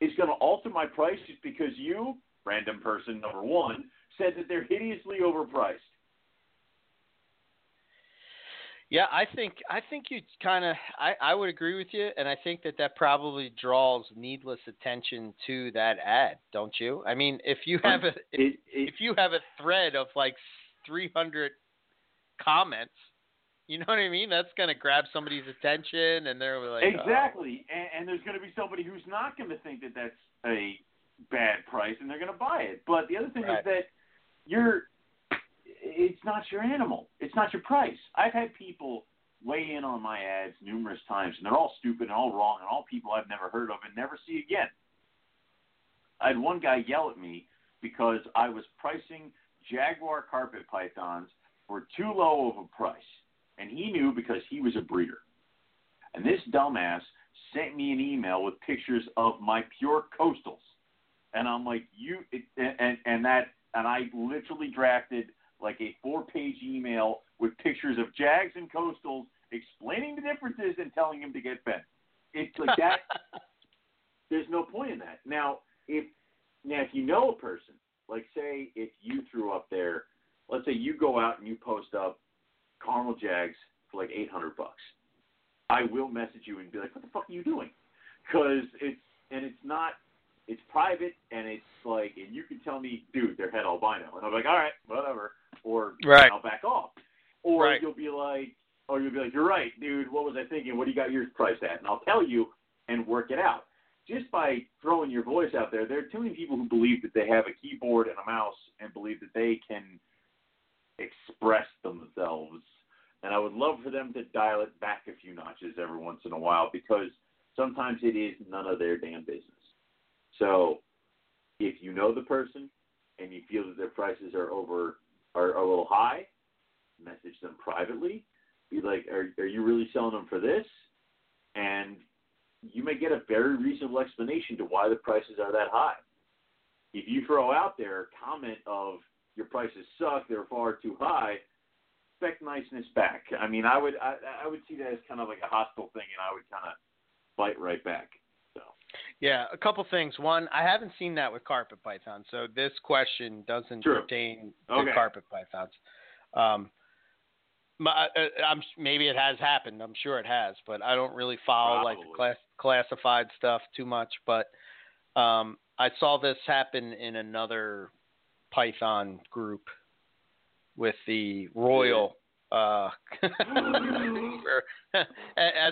is going to alter my price just because you, random person number one, said that they're hideously overpriced. Yeah, I think I think you kind of I, I would agree with you, and I think that that probably draws needless attention to that ad, don't you? I mean, if you have a if, It, it, if you have a thread of like 300 comments, you know what I mean? That's gonna grab somebody's attention, and they're like, oh. exactly, and, and there's going to be somebody who's not going to think that that's a bad price, and they're going to buy it. But the other thing Right. is that you're, it's not your animal, it's not your price. I've had people weigh in on my ads numerous times, and they're all stupid and all wrong, and all people I've never heard of and never see again. I had one guy yell at me because I was pricing Jaguar carpet pythons for too low of a price. And he knew because he was a breeder. And this dumbass sent me an email with pictures of my pure coastals. And I'm like, you, it, and, and that, and I literally drafted like a four page email with pictures of Jags and coastals explaining the differences and telling him to get bent. It's like that. there's no point in that. Now, if now if you know a person, like say if you threw up there, let's say you go out and you post up caramel Jags for like eight hundred bucks, I will message you and be like, "What the fuck are you doing?" Because it's and it's not, it's private and it's like, and you can tell me, dude, they're het albino, and I'm like, all right, whatever, or Right. I'll back off, or Right. you'll be like, or you'll be like, you're right, dude. What was I thinking? What do you got yours priced at? And I'll tell you and work it out. Just by throwing your voice out there, there are too many people who believe that they have a keyboard and a mouse and believe that they can express themselves. And I would love for them to dial it back a few notches every once in a while because sometimes it is none of their damn business. So if you know the person and you feel that their prices are over are a little high, message them privately. Be like, are are you really selling them for this? And you may get a very reasonable explanation to why the prices are that high. If you throw out there a comment of your prices suck, they're far too high, expect niceness back. I mean, I would I, I would see that as kind of like a hostile thing, and I would kind of fight right back. Yeah, a couple things. One, I haven't seen that with carpet pythons, so this question doesn't True. pertain to Okay. carpet pythons. Um, my, uh, I'm maybe it has happened. I'm sure it has, but I don't really follow like the class, classified stuff too much. But um, I saw this happen in another Python group with the royal. Uh, as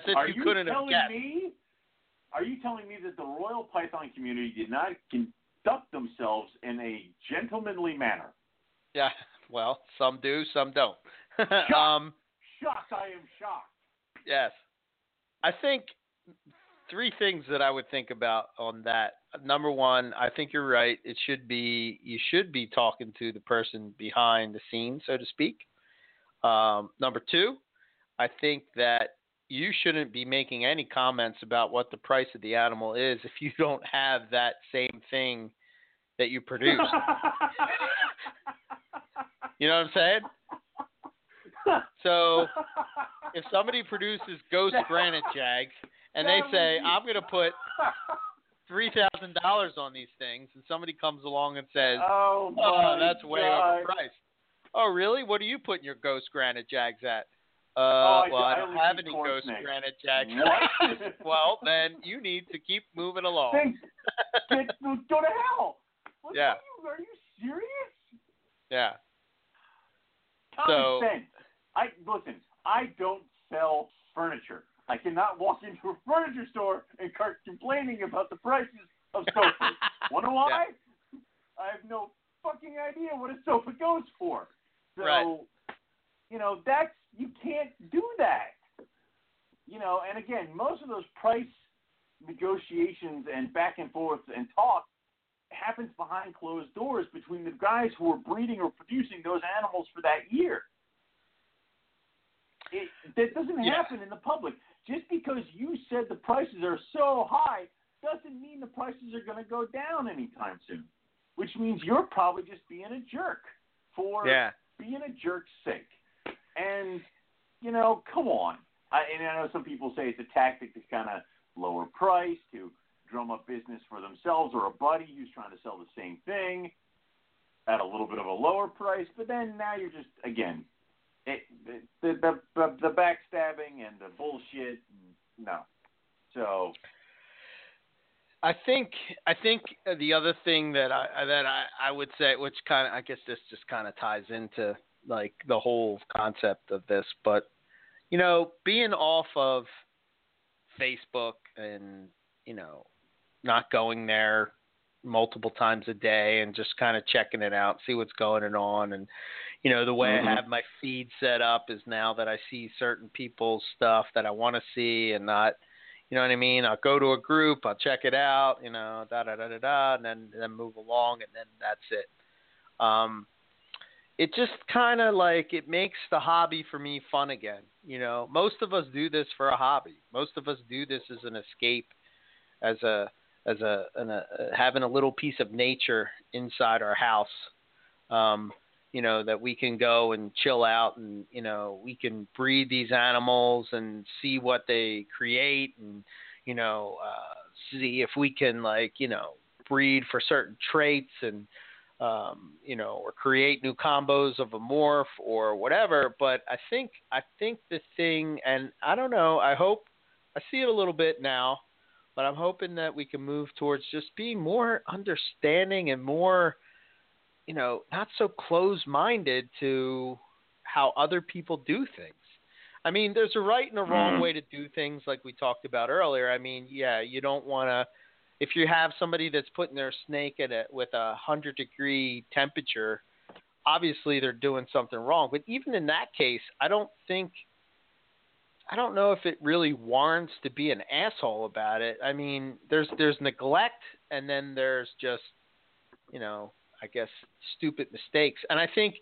if are you, you couldn't have guessed. me? Are you telling me that the Royal Python community did not conduct themselves in a gentlemanly manner? Yeah, well, some do, some don't. Shocked. um, Shocked! I am shocked. yes, I think three things that I would think about on that. Number one, I think you're right. It should be you should be talking to the person behind the scenes, so to speak. Um, number two, I think that you shouldn't be making any comments about what the price of the animal is if you don't have that same thing that you produce. you know what I'm saying? So if somebody produces ghost granite jags and they say I'm going to put three thousand dollars on these things, and somebody comes along and says, "Oh, oh that's way God. overpriced." Oh, really? What are you putting your ghost granite jags at? Uh, Oh, I- well, I, don't have any ghost snakes. granite jags. Well, then you need to keep moving along. Get, go to hell. What, Yeah. Are you, are you serious? Yeah. Common So- sense. I listen. I don't sell furniture. I cannot walk into a furniture store and start complaining about the prices of sofas. Wanna why? I have no fucking idea what a sofa goes for. So, Right. you know, that's you can't do that. You know, and again, most of those price negotiations and back and forth and talk happens behind closed doors between the guys who are breeding or producing those animals for that year. It, that doesn't Yeah. happen in the public. Just because you said the prices are so high doesn't mean the prices are going to go down anytime soon. Which means you're probably just being a jerk for Yeah. being a jerk's sake. And you know, come on. I, and I know some people say it's a tactic to kind of lower price to drum up business for themselves or a buddy who's trying to sell the same thing at a little bit of a lower price. But then now you're just again, it, the, the the the backstabbing and the bullshit. No. So I think I think the other thing that I that I, I would say, which kind of I guess this just kind of ties into like the whole concept of this, but you know, being off of Facebook and you know, not going there multiple times a day and just kind of checking it out, see what's going on, and you know, the way Mhm. I have my feed set up is now that I see certain people's stuff that I want to see and not you know what I mean? I'll go to a group, I'll check it out, you know, da da da da da, and then then move along, and then that's it. Um, it just kind of like it makes the hobby for me fun again. You know, most of us do this for a hobby. Most of us do this as an escape, as a as a, an, a having a little piece of nature inside our house. Um, you know that we can go and chill out and you know we can breed these animals and see what they create and you know uh see if we can like you know breed for certain traits and um you know or create new combos of a morph or whatever but i think i think the thing and i don't know i hope i see it a little bit now but i'm hoping that we can move towards just being more understanding and more you know, not so close minded to how other people do things. I mean, there's a right and a wrong Mhm. way to do things like we talked about earlier. I mean, yeah, you don't want to if you have somebody that's putting their snake at a with a 100 degree temperature, obviously they're doing something wrong. But even in that case, I don't think I don't know if it really warrants to be an asshole about it. I mean, there's there's neglect and then there's just you know, I guess stupid mistakes. And I think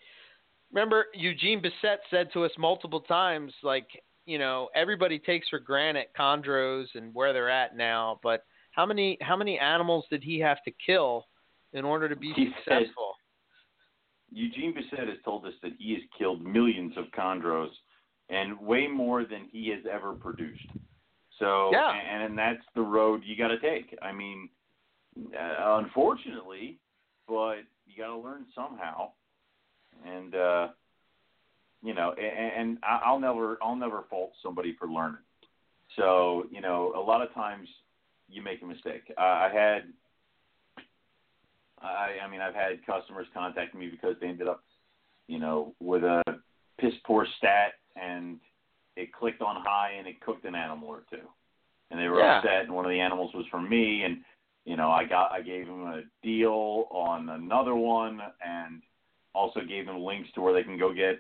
remember Eugene Bessette said to us multiple times like, you know, everybody takes for granted chondros and where they're at now, but how many how many animals did he have to kill in order to be He said- successful? Eugene Bessette has told us that he has killed millions of chondros and way more than he has ever produced. So, Yeah. and, and that's the road you got to take. I mean, uh, unfortunately, but you got to learn somehow. And uh, you know, and, and I'll never, I'll never fault somebody for learning. So, you know, a lot of times you make a mistake. I, I had I, I mean, I've had customers contact me because they ended up, you know, with a piss poor stat and it clicked on high and it cooked an animal or two, and they were Yeah. upset. And one of the animals was from me, and you know, I got I gave them a deal on another one, and also gave them links to where they can go get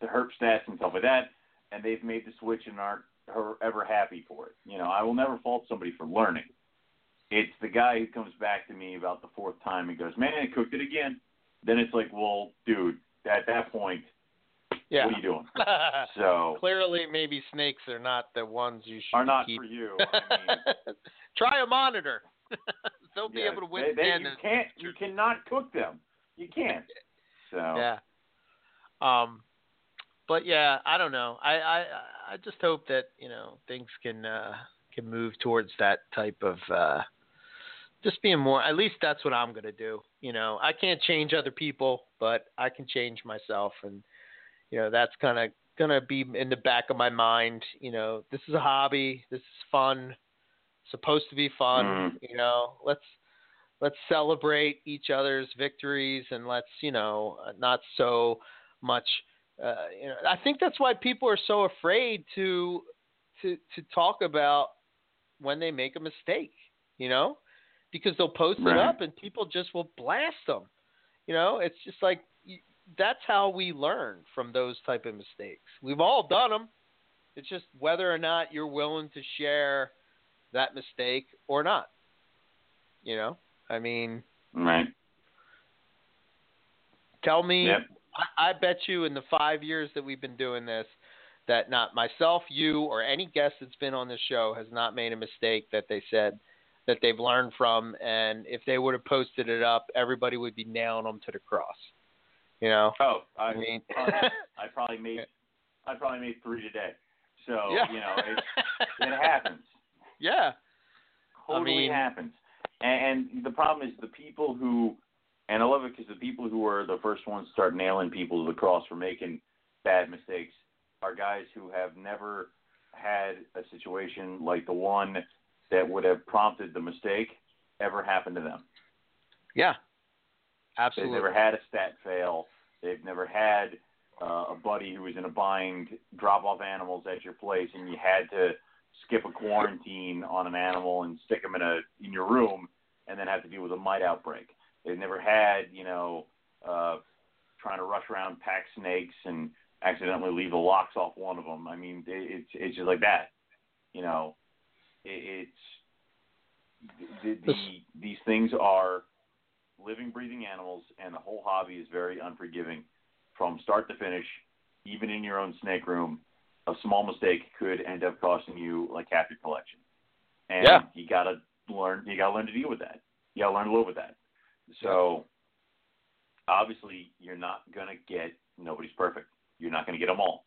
the herp stats and stuff like that. And they've made the switch and aren't are ever happy for it. You know, I will never fault somebody for learning it's the guy who comes back to me about the fourth time and goes, "Man, I cooked it again." Then it's like, "Well, dude, at that point, Yeah. what are you doing?" So Clearly, maybe snakes are not the ones you should are not keep. for you. I mean, Try a monitor. they'll be able to they- they- withstand you can't. You cannot cook them. You can't. So Yeah. Um, but yeah, I don't know. I I I just hope that you know things can uh, can move towards that type of uh, just being more. At least that's what I'm gonna do. You know, I can't change other people, but I can change myself, and you know that's kind of gonna be in the back of my mind. You know, this is a hobby. This is fun. Supposed to be fun. Mhm. You know, let's let's celebrate each other's victories and let's you know not so much uh, you know I think that's why people are so afraid to to to talk about when they make a mistake you know because they'll post Right. it up and people just will blast them you know it's just like that's how we learn from those type of mistakes we've all done them it's just whether or not you're willing to share that mistake or not you know I mean, right. tell me. Yep. I, I bet you in the five years that we've been doing this, that not myself, you, or any guest that's been on the show has not made a mistake that they said that they've learned from, and if they would have posted it up, everybody would be nailing them to the cross. You know, Oh, I, I mean, I probably made I probably made three today. So yeah, you know it, it happens. yeah, Totally mean- happens. And, and the problem is the people who, and I love it because the people who are the first ones to start nailing people to the cross for making bad mistakes are guys who have never had a situation like the one that would have prompted the mistake ever happen to them. yeah, absolutely. They've never had a stat fail. They've never had uh, a buddy who was in a bind drop off animals at your place, and you had to skip a quarantine on an animal and stick them in a in your room, and then have to deal with a mite outbreak. They've never had you know uh, trying to rush around pack snakes and accidentally leave the locks off one of them. I mean, it, it's it's just like that. You know, it, it's the, the, these things are living, breathing animals, and the whole hobby is very unforgiving from start to finish. Even in your own snake room, a small mistake could end up costing you like half your collection. And Yeah. you gotta learn. You gotta learn to deal with that. You gotta learn to live with that. So obviously, you're not gonna get nobody's perfect. You're not gonna get them all.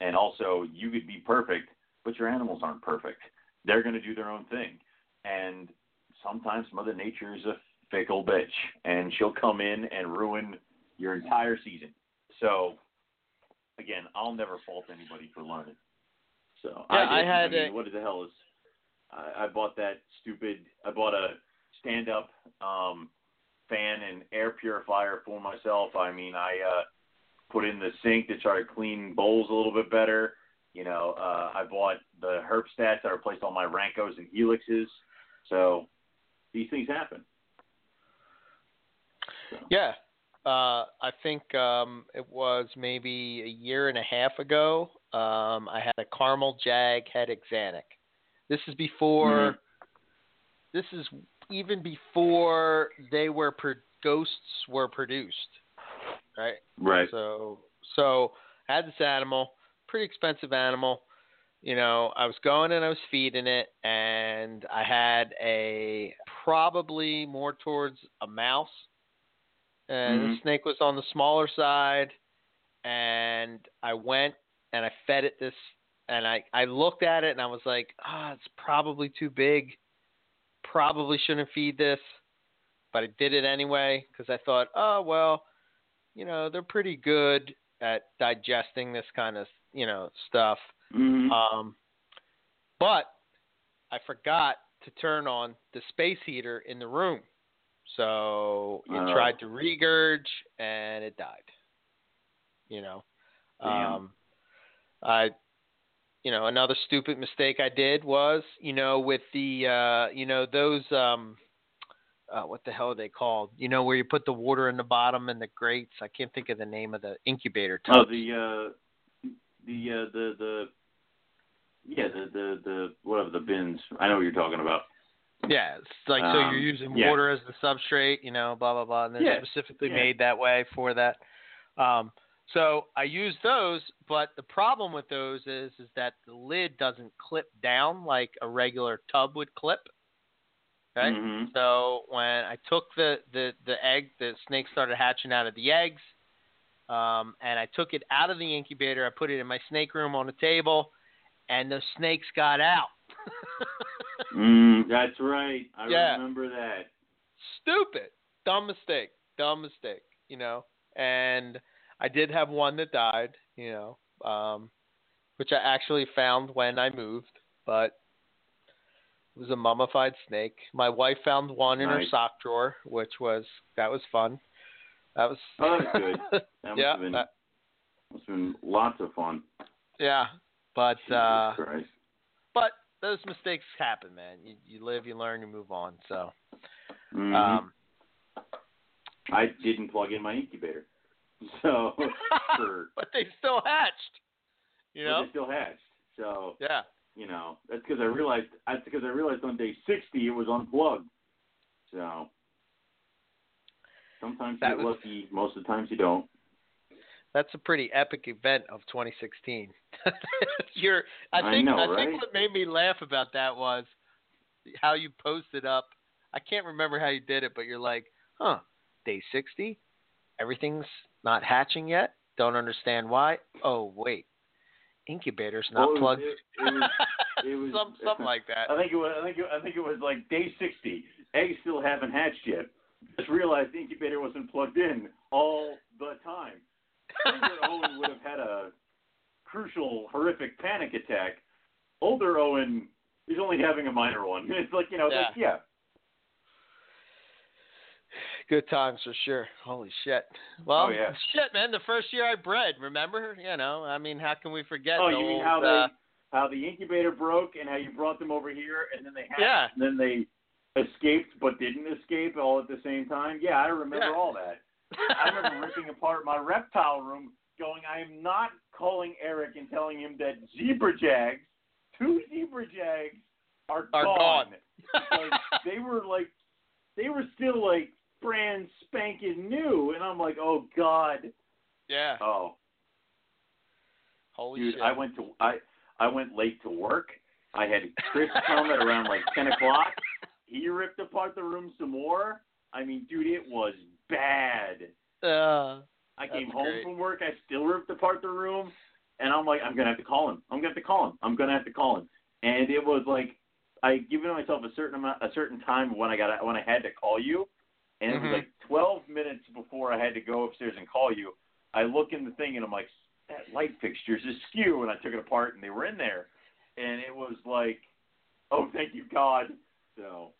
And also, you could be perfect, but your animals aren't perfect. They're gonna do their own thing. And sometimes Mother Nature is a fickle bitch, and she'll come in and ruin your entire season. So, again, I'll never fault anybody for learning. So Yeah, I did. had mean, a- what the hell is? I, I bought that stupid. I bought a stand-up um, fan and air purifier for myself. I mean, I uh, put in the sink to try to clean bowls a little bit better. You know, uh, I bought the herb stats that replaced all my Rancos and Helixes. So these things happen. So, Yeah. Uh, I think um, it was maybe a year and a half ago. Um, I had a caramel jag het axanthic. This is before. Mhm. This is even before they were pro- ghosts were produced, right? Right. So so I had this animal, pretty expensive animal. You know, I was going and I was feeding it, and I had a probably more towards a mouse, and the Mhm. snake was on the smaller side, and I went and I fed it this, and I I looked at it and I was like, ah, it's probably too big, probably shouldn't feed this, but I did it anyway because I thought, oh well, you know, they're pretty good at digesting this kind of you know stuff. Mhm. Um, but I forgot to turn on the space heater in the room. So it Oh. tried to regurge and it died. You know. Um I you know, another stupid mistake I did was, you know, with the uh you know, those um uh, what the hell are they called? You know, where you put the water in the bottom and the grates. I can't think of the name of the incubator tubs. Oh, the uh, the uh, the the yeah, the the the whatever the bins. I know what you're talking about. Yeah, it's like so Um, you're using yeah. water as the substrate, you know, blah blah blah, and they're Yeah, specifically yeah. made that way for that. Um, so I use those, but the problem with those is is that the lid doesn't clip down like a regular tub would clip. right? Mhm. So when I took the, the, the egg, the snake started hatching out of the eggs, um, and I took it out of the incubator. I put it in my snake room on the table, and the snakes got out. Mm, that's right. I Yeah. remember that. Stupid, dumb mistake, dumb mistake. You know, and I did have one that died. You know, um, which I actually found when I moved, but it was a mummified snake. My wife found one in her sock drawer, which was that was fun. That was Oh, that's good. That must yeah, have been that- must have been lots of fun. yeah. But Jesus uh, Christ. but those mistakes happen, man. You you live, you learn, you move on. So Mhm. um, I didn't plug in my incubator, so for but they still hatched. You know? they still hatched. So Yeah. you know that's because I realized that's because I realized on day sixty it was unplugged. So sometimes you That get was- lucky, most of the times you don't. That's a pretty epic event of 2016. You're, I I think, know, I think what made me laugh about that was how you posted up. I can't remember how you did it, but you're like, huh, day 60, everything's not hatching yet. Don't understand why. Oh wait, incubator's not Well, plugged. it- it was- it was- Some, something like that. I think it was. I think. It, I think it was like day sixty. Eggs still haven't hatched yet. Just realized the incubator wasn't plugged in all the time. Younger Owen would have had a crucial, horrific panic attack. Older Owen is only having a minor one. It's like you know, it's like, yeah. Good times for sure. Holy shit. Well, Oh, yeah. shit, man. The first year I bred, remember? You know, I mean, how can we forget? Oh, the you mean old, how they uh, how the incubator broke and how you brought them over here and then they hatched Yeah. and then they escaped but didn't escape all at the same time? Yeah, I remember Yeah. all that. I remember ripping apart my reptile room, going, I am not calling Eric and telling him that zebra jags, two zebra jags, are, Are gone. because they were like, they were still like brand spanking new, and I'm like, oh god, yeah. oh Holy dude, shit. I went to I I went late to work. I had Chris come at around like ten o'clock. He ripped apart the room some more. I mean, dude, it was bad. Uh, I came home great. from work. I still ripped apart the room, and I'm like, I'm gonna have to call him. I'm gonna have to call him. I'm gonna have to call him. And it was like I given myself a certain amount, a certain time when I got when I had to call you, and it Mhm. was like 12 minutes before I had to go upstairs and call you. I look in the thing and I'm like, that light fixture fixture's askew, and I took it apart and they were in there, and it was like, oh, thank you God. So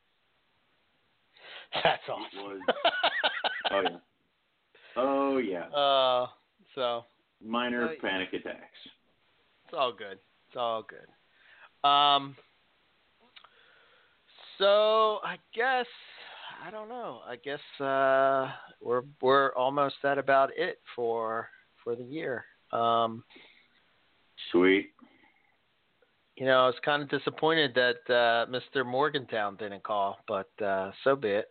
That's it awesome. was, oh yeah, oh yeah, uh, so minor Uh, panic attacks. it's all good. It's all good. Um. So I guess I don't know. I guess uh, we're we're almost at about it for for the year. Um, Sweet. you know, I was kind of disappointed that uh, Mr. Morgantown didn't call, but uh, so be it.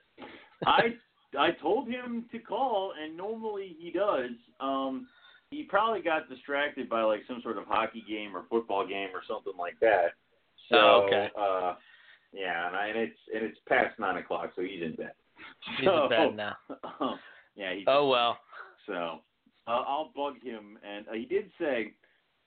I I told him to call, and normally he does. Um, he probably got distracted by like some sort of hockey game or football game or something like that. So, Oh, okay. uh, yeah, and, I, and it's and it's past nine o'clock, so he's in bed. He's in bed now. um, yeah. He's Oh well. So uh, I'll bug him, and uh, he did say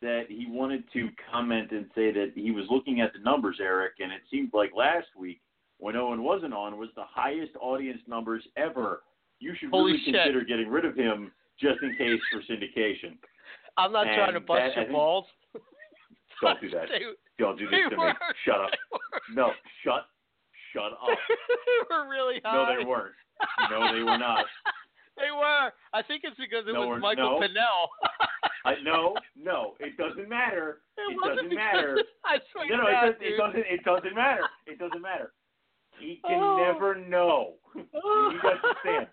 that he wanted to comment and say that he was looking at the numbers, Eric, and it seemed like last week when Owen wasn't on was the highest audience numbers ever. You should Holy really shit. consider getting rid of him just in case for syndication. I'm not trying to bust that- your balls. Don't do that. They, Don't do this to me. Shut up. No, shut, shut up. they were really high. No, they weren't. No, they were not. they were. I think it's because it No, was Michael no. Pinnell. I no, no, it doesn't matter. It, It doesn't matter. I swear No, no, it, God, does, it doesn't. It doesn't matter. It doesn't matter. He can Oh. never know. You guys understand?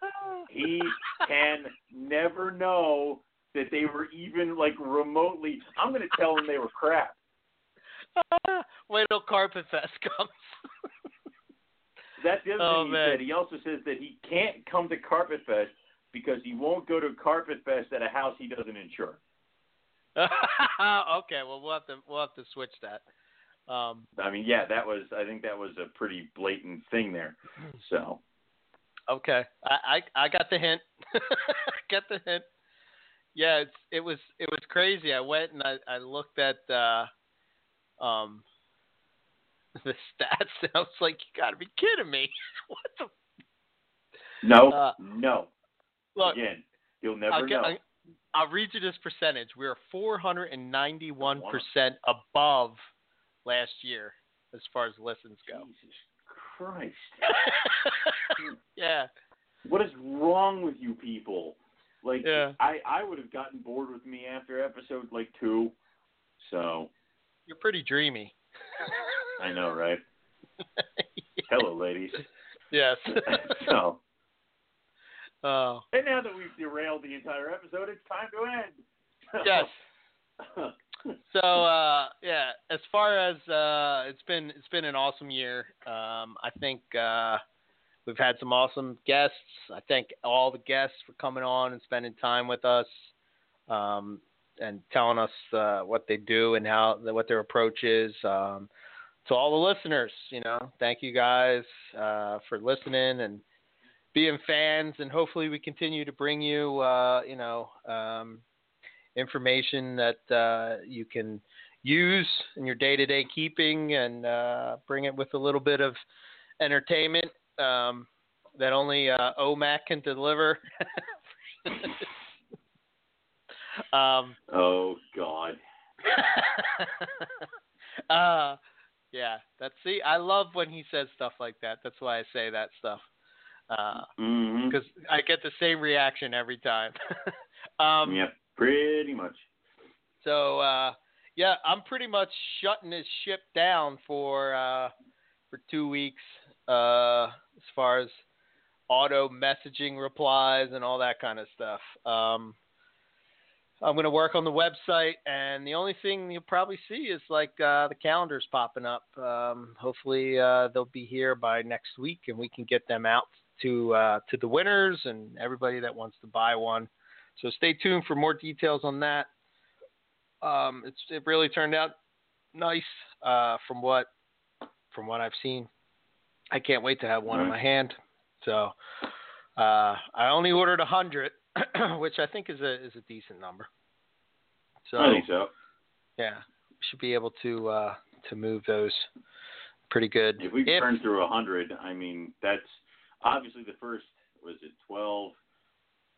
He can never know that they were even like remotely. I'm going to tell him they were crap. Wait till Carpet Fest comes. That's the other Oh, thing he man. said. He also says that he can't come to Carpet Fest because he won't go to Carpet Fest at a house he doesn't insure. okay, well we'll have to we'll have to switch that. Um, I mean, yeah, that was. I think that was a pretty blatant thing there. So okay, I I, I got the hint. got the hint. Yeah, it's it was it was crazy. I went and I I looked at uh, um the stats I was like, you got to be kidding me! what the? no, Uh, no. Look, Again, you'll never I'll, know. I'll read you this percentage. We're 491% above last year as far as listens go. Jesus Christ! yeah. What is wrong with you people? Like, Yeah. I I would have gotten bored with me after episode like two. So You're pretty dreamy. I know, right? Hello, ladies. yes. so, oh, and now that we've derailed the entire episode, it's time to end. yes. So uh, yeah, as far as uh, it's been, it's been an awesome year. Um, I think uh, we've had some awesome guests. I thank all the guests for coming on and spending time with us, um, and telling us uh, what they do and how what their approach is. Um, to all the listeners, you know, thank you guys uh, for listening and being fans, and hopefully we continue to bring you, uh, you know. Um, information that uh, you can use in your day-to-day keeping and uh, bring it with a little bit of entertainment um, that only uh, OMAC can deliver. um, oh God. uh, yeah, that's see, I love when he says stuff like that. That's why I say that stuff. Because I get the same reaction every time. um, Yep, pretty much. So uh, yeah, I'm pretty much shutting this ship down for uh, for two weeks uh, as far as auto messaging replies and all that kind of stuff. Um, I'm going to work on the website, and the only thing you'll probably see is like uh, the calendars popping up. Um, hopefully, uh, they'll be here by next week, and we can get them out to uh, to the winners and everybody that wants to buy one. So stay tuned for more details on that. Um, it's it really turned out nice uh, from what from what I've seen. I can't wait to have one in my hand. So uh, I only ordered a hundred, which I think is a is a decent number. So I think so. yeah, we should be able to uh, to move those pretty good. If we turn through a hundred, I mean that's obviously the first was it twelve?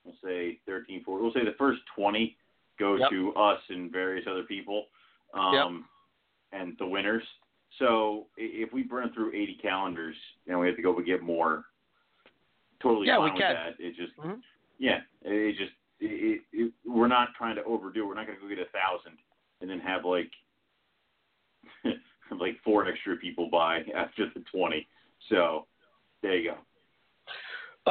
We'll say 13, 14. We'll say the first twenty go Yep. to us and various other people, um, and the winners. So if we burn through eighty calendars and we have to go and get more, totally Yeah, fine we with can. that. It just Mhm. Yeah, it, just it, it, we're not trying to overdo. it. We're not going to go get a thousand and then have like like four extra people buy after the twenty. So there you go.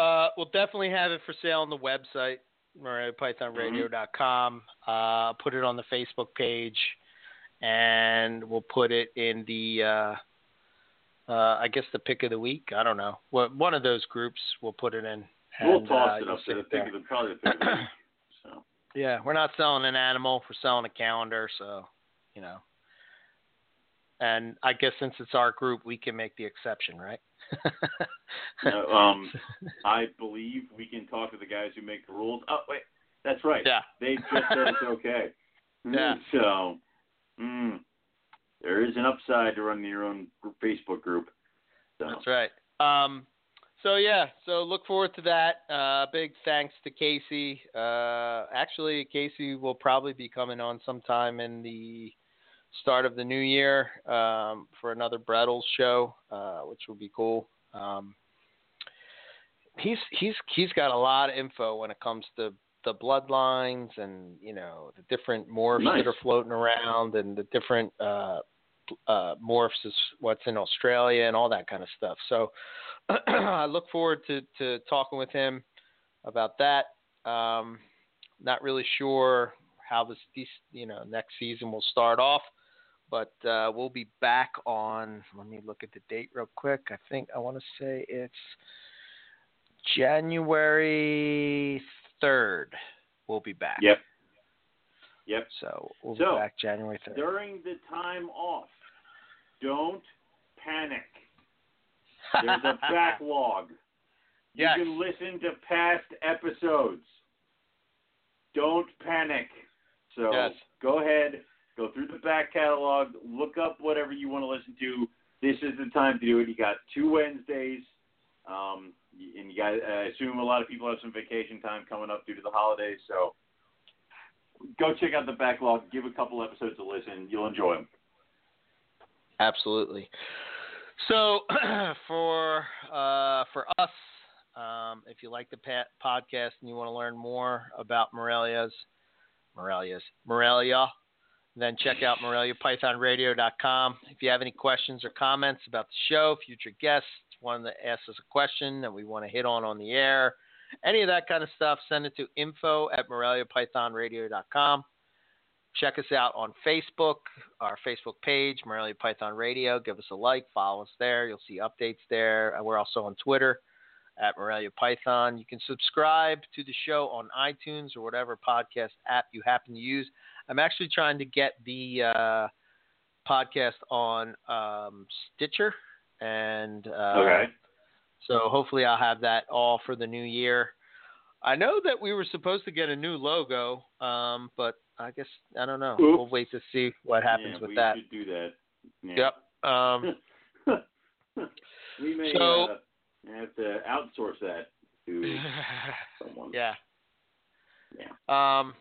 Uh, we'll definitely have it for sale on the website, pythonradio.com. Uh, put it on the Facebook page, and we'll put it in the, uh, uh, I guess the pick of the week. I don't know. One of those groups we'll put it in. We'll and, toss uh, it up it The pick of the, probably the pick of the week. So Yeah, we're not selling an animal. We're selling a calendar. So, you know. And I guess since it's our group, we can make the exception, right? no, um, I believe we can talk to the guys who make the rules. Oh wait, that's right. yeah. They just said it's okay. Yeah. So, mm, there is an upside to running your own Facebook group. So, That's right. Um, so yeah, so look forward to that. Uh, big thanks to Casey. Uh, actually, Casey will probably be coming on sometime in the start of the new year um, for another bredlis show, uh, which will be cool. Um, he's he's he's got a lot of info when it comes to the bloodlines and you know the different morphs Nice. that are floating around and the different uh, uh, morphs is what's in Australia and all that kind of stuff. So I look forward to, to talking with him about that. Um, not really sure how this, you know next season will start off, but uh, we'll be back on. Let me look at the date real quick. I think I want to say it's January third. We'll be back. Yep. Yep. So we'll So, be back January third. During the time off, don't panic. There's a backlog. You Yes. can listen to past episodes. Don't panic. So Yes. go ahead, go through the back catalog, look up whatever you want to listen to. This is the time to do it. You got two Wednesdays, um, and you got. I assume a lot of people have some vacation time coming up due to the holidays. So go check out the backlog. Give a couple episodes a listen. You'll enjoy them. Absolutely. So for uh, for us, um, if you like the pa- podcast and you want to learn more about Morelia's Morelia's Morelia, then check out MoreliaPythonRadio.com. If you have any questions or comments about the show, future guests want to ask us a question that we want to hit on on the air, any of that kind of stuff, send it to info at MoreliaPythonRadio.com. Check us out on Facebook, our Facebook page, Morelia Python Radio. Give us a like, follow us there. You'll see updates there. We're also on Twitter at Morelia Python. You can subscribe to the show on iTunes or whatever podcast app you happen to use. I'm actually trying to get the uh, podcast on um, Stitcher, and uh, Okay. So hopefully I'll have that all for the new year. I know that we were supposed to get a new logo, um, but I guess I don't know. Oops. We'll wait to see what happens yeah, with we that. should do that. Yeah. Yep. Um, we may So- uh, have to outsource that to someone. yeah. Yeah. Um,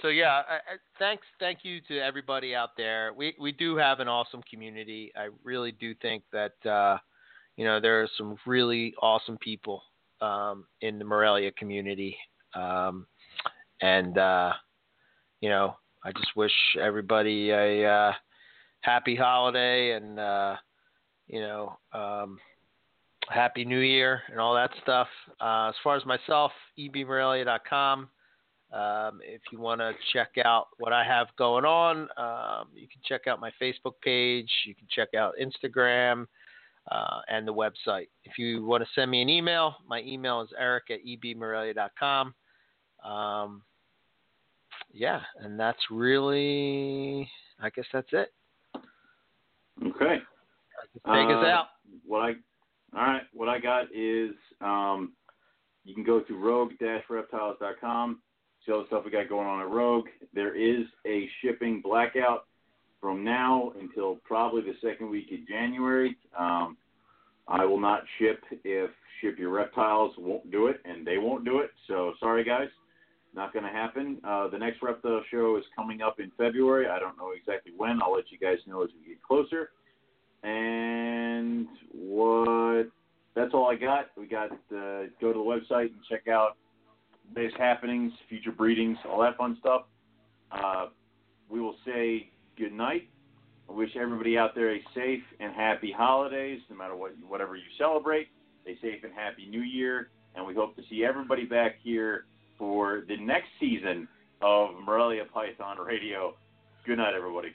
so yeah, I, I, thanks, thank you to everybody out there. We we do have an awesome community. I really do think that uh, you know there are some really awesome people um, in the Morelia community, um, and uh, you know I just wish everybody a uh, happy holiday and uh, you know um, happy New Year and all that stuff. Uh, as far as myself, ebmorelia.com. Um, if you want to check out what I have going on, um, you can check out my Facebook page. You can check out Instagram uh, and the website. If you want to send me an email, my email is eric at ebmorelia.com. Um, yeah, and that's really, I guess that's it. Okay. Take us Uh, out. What I all right. What I got is um, you can go to rogue-reptiles.com. See all the stuff we got going on at Rogue. There is a shipping blackout from now until probably the second week of January. Um, I will not ship if Ship Your Reptiles won't do it, and they won't do it. So sorry, guys. Not going to happen. Uh, the next reptile show is coming up in February. I don't know exactly when. I'll let you guys know as we get closer. And what? That's all I got. We got uh, go to the website and check out latest happenings, future breedings, all that fun stuff. Uh, we will say good night. I wish everybody out there a safe and happy holidays, no matter what whatever you celebrate. A safe and happy New Year, and we hope to see everybody back here for the next season of Morelia Python Radio. Good night, everybody.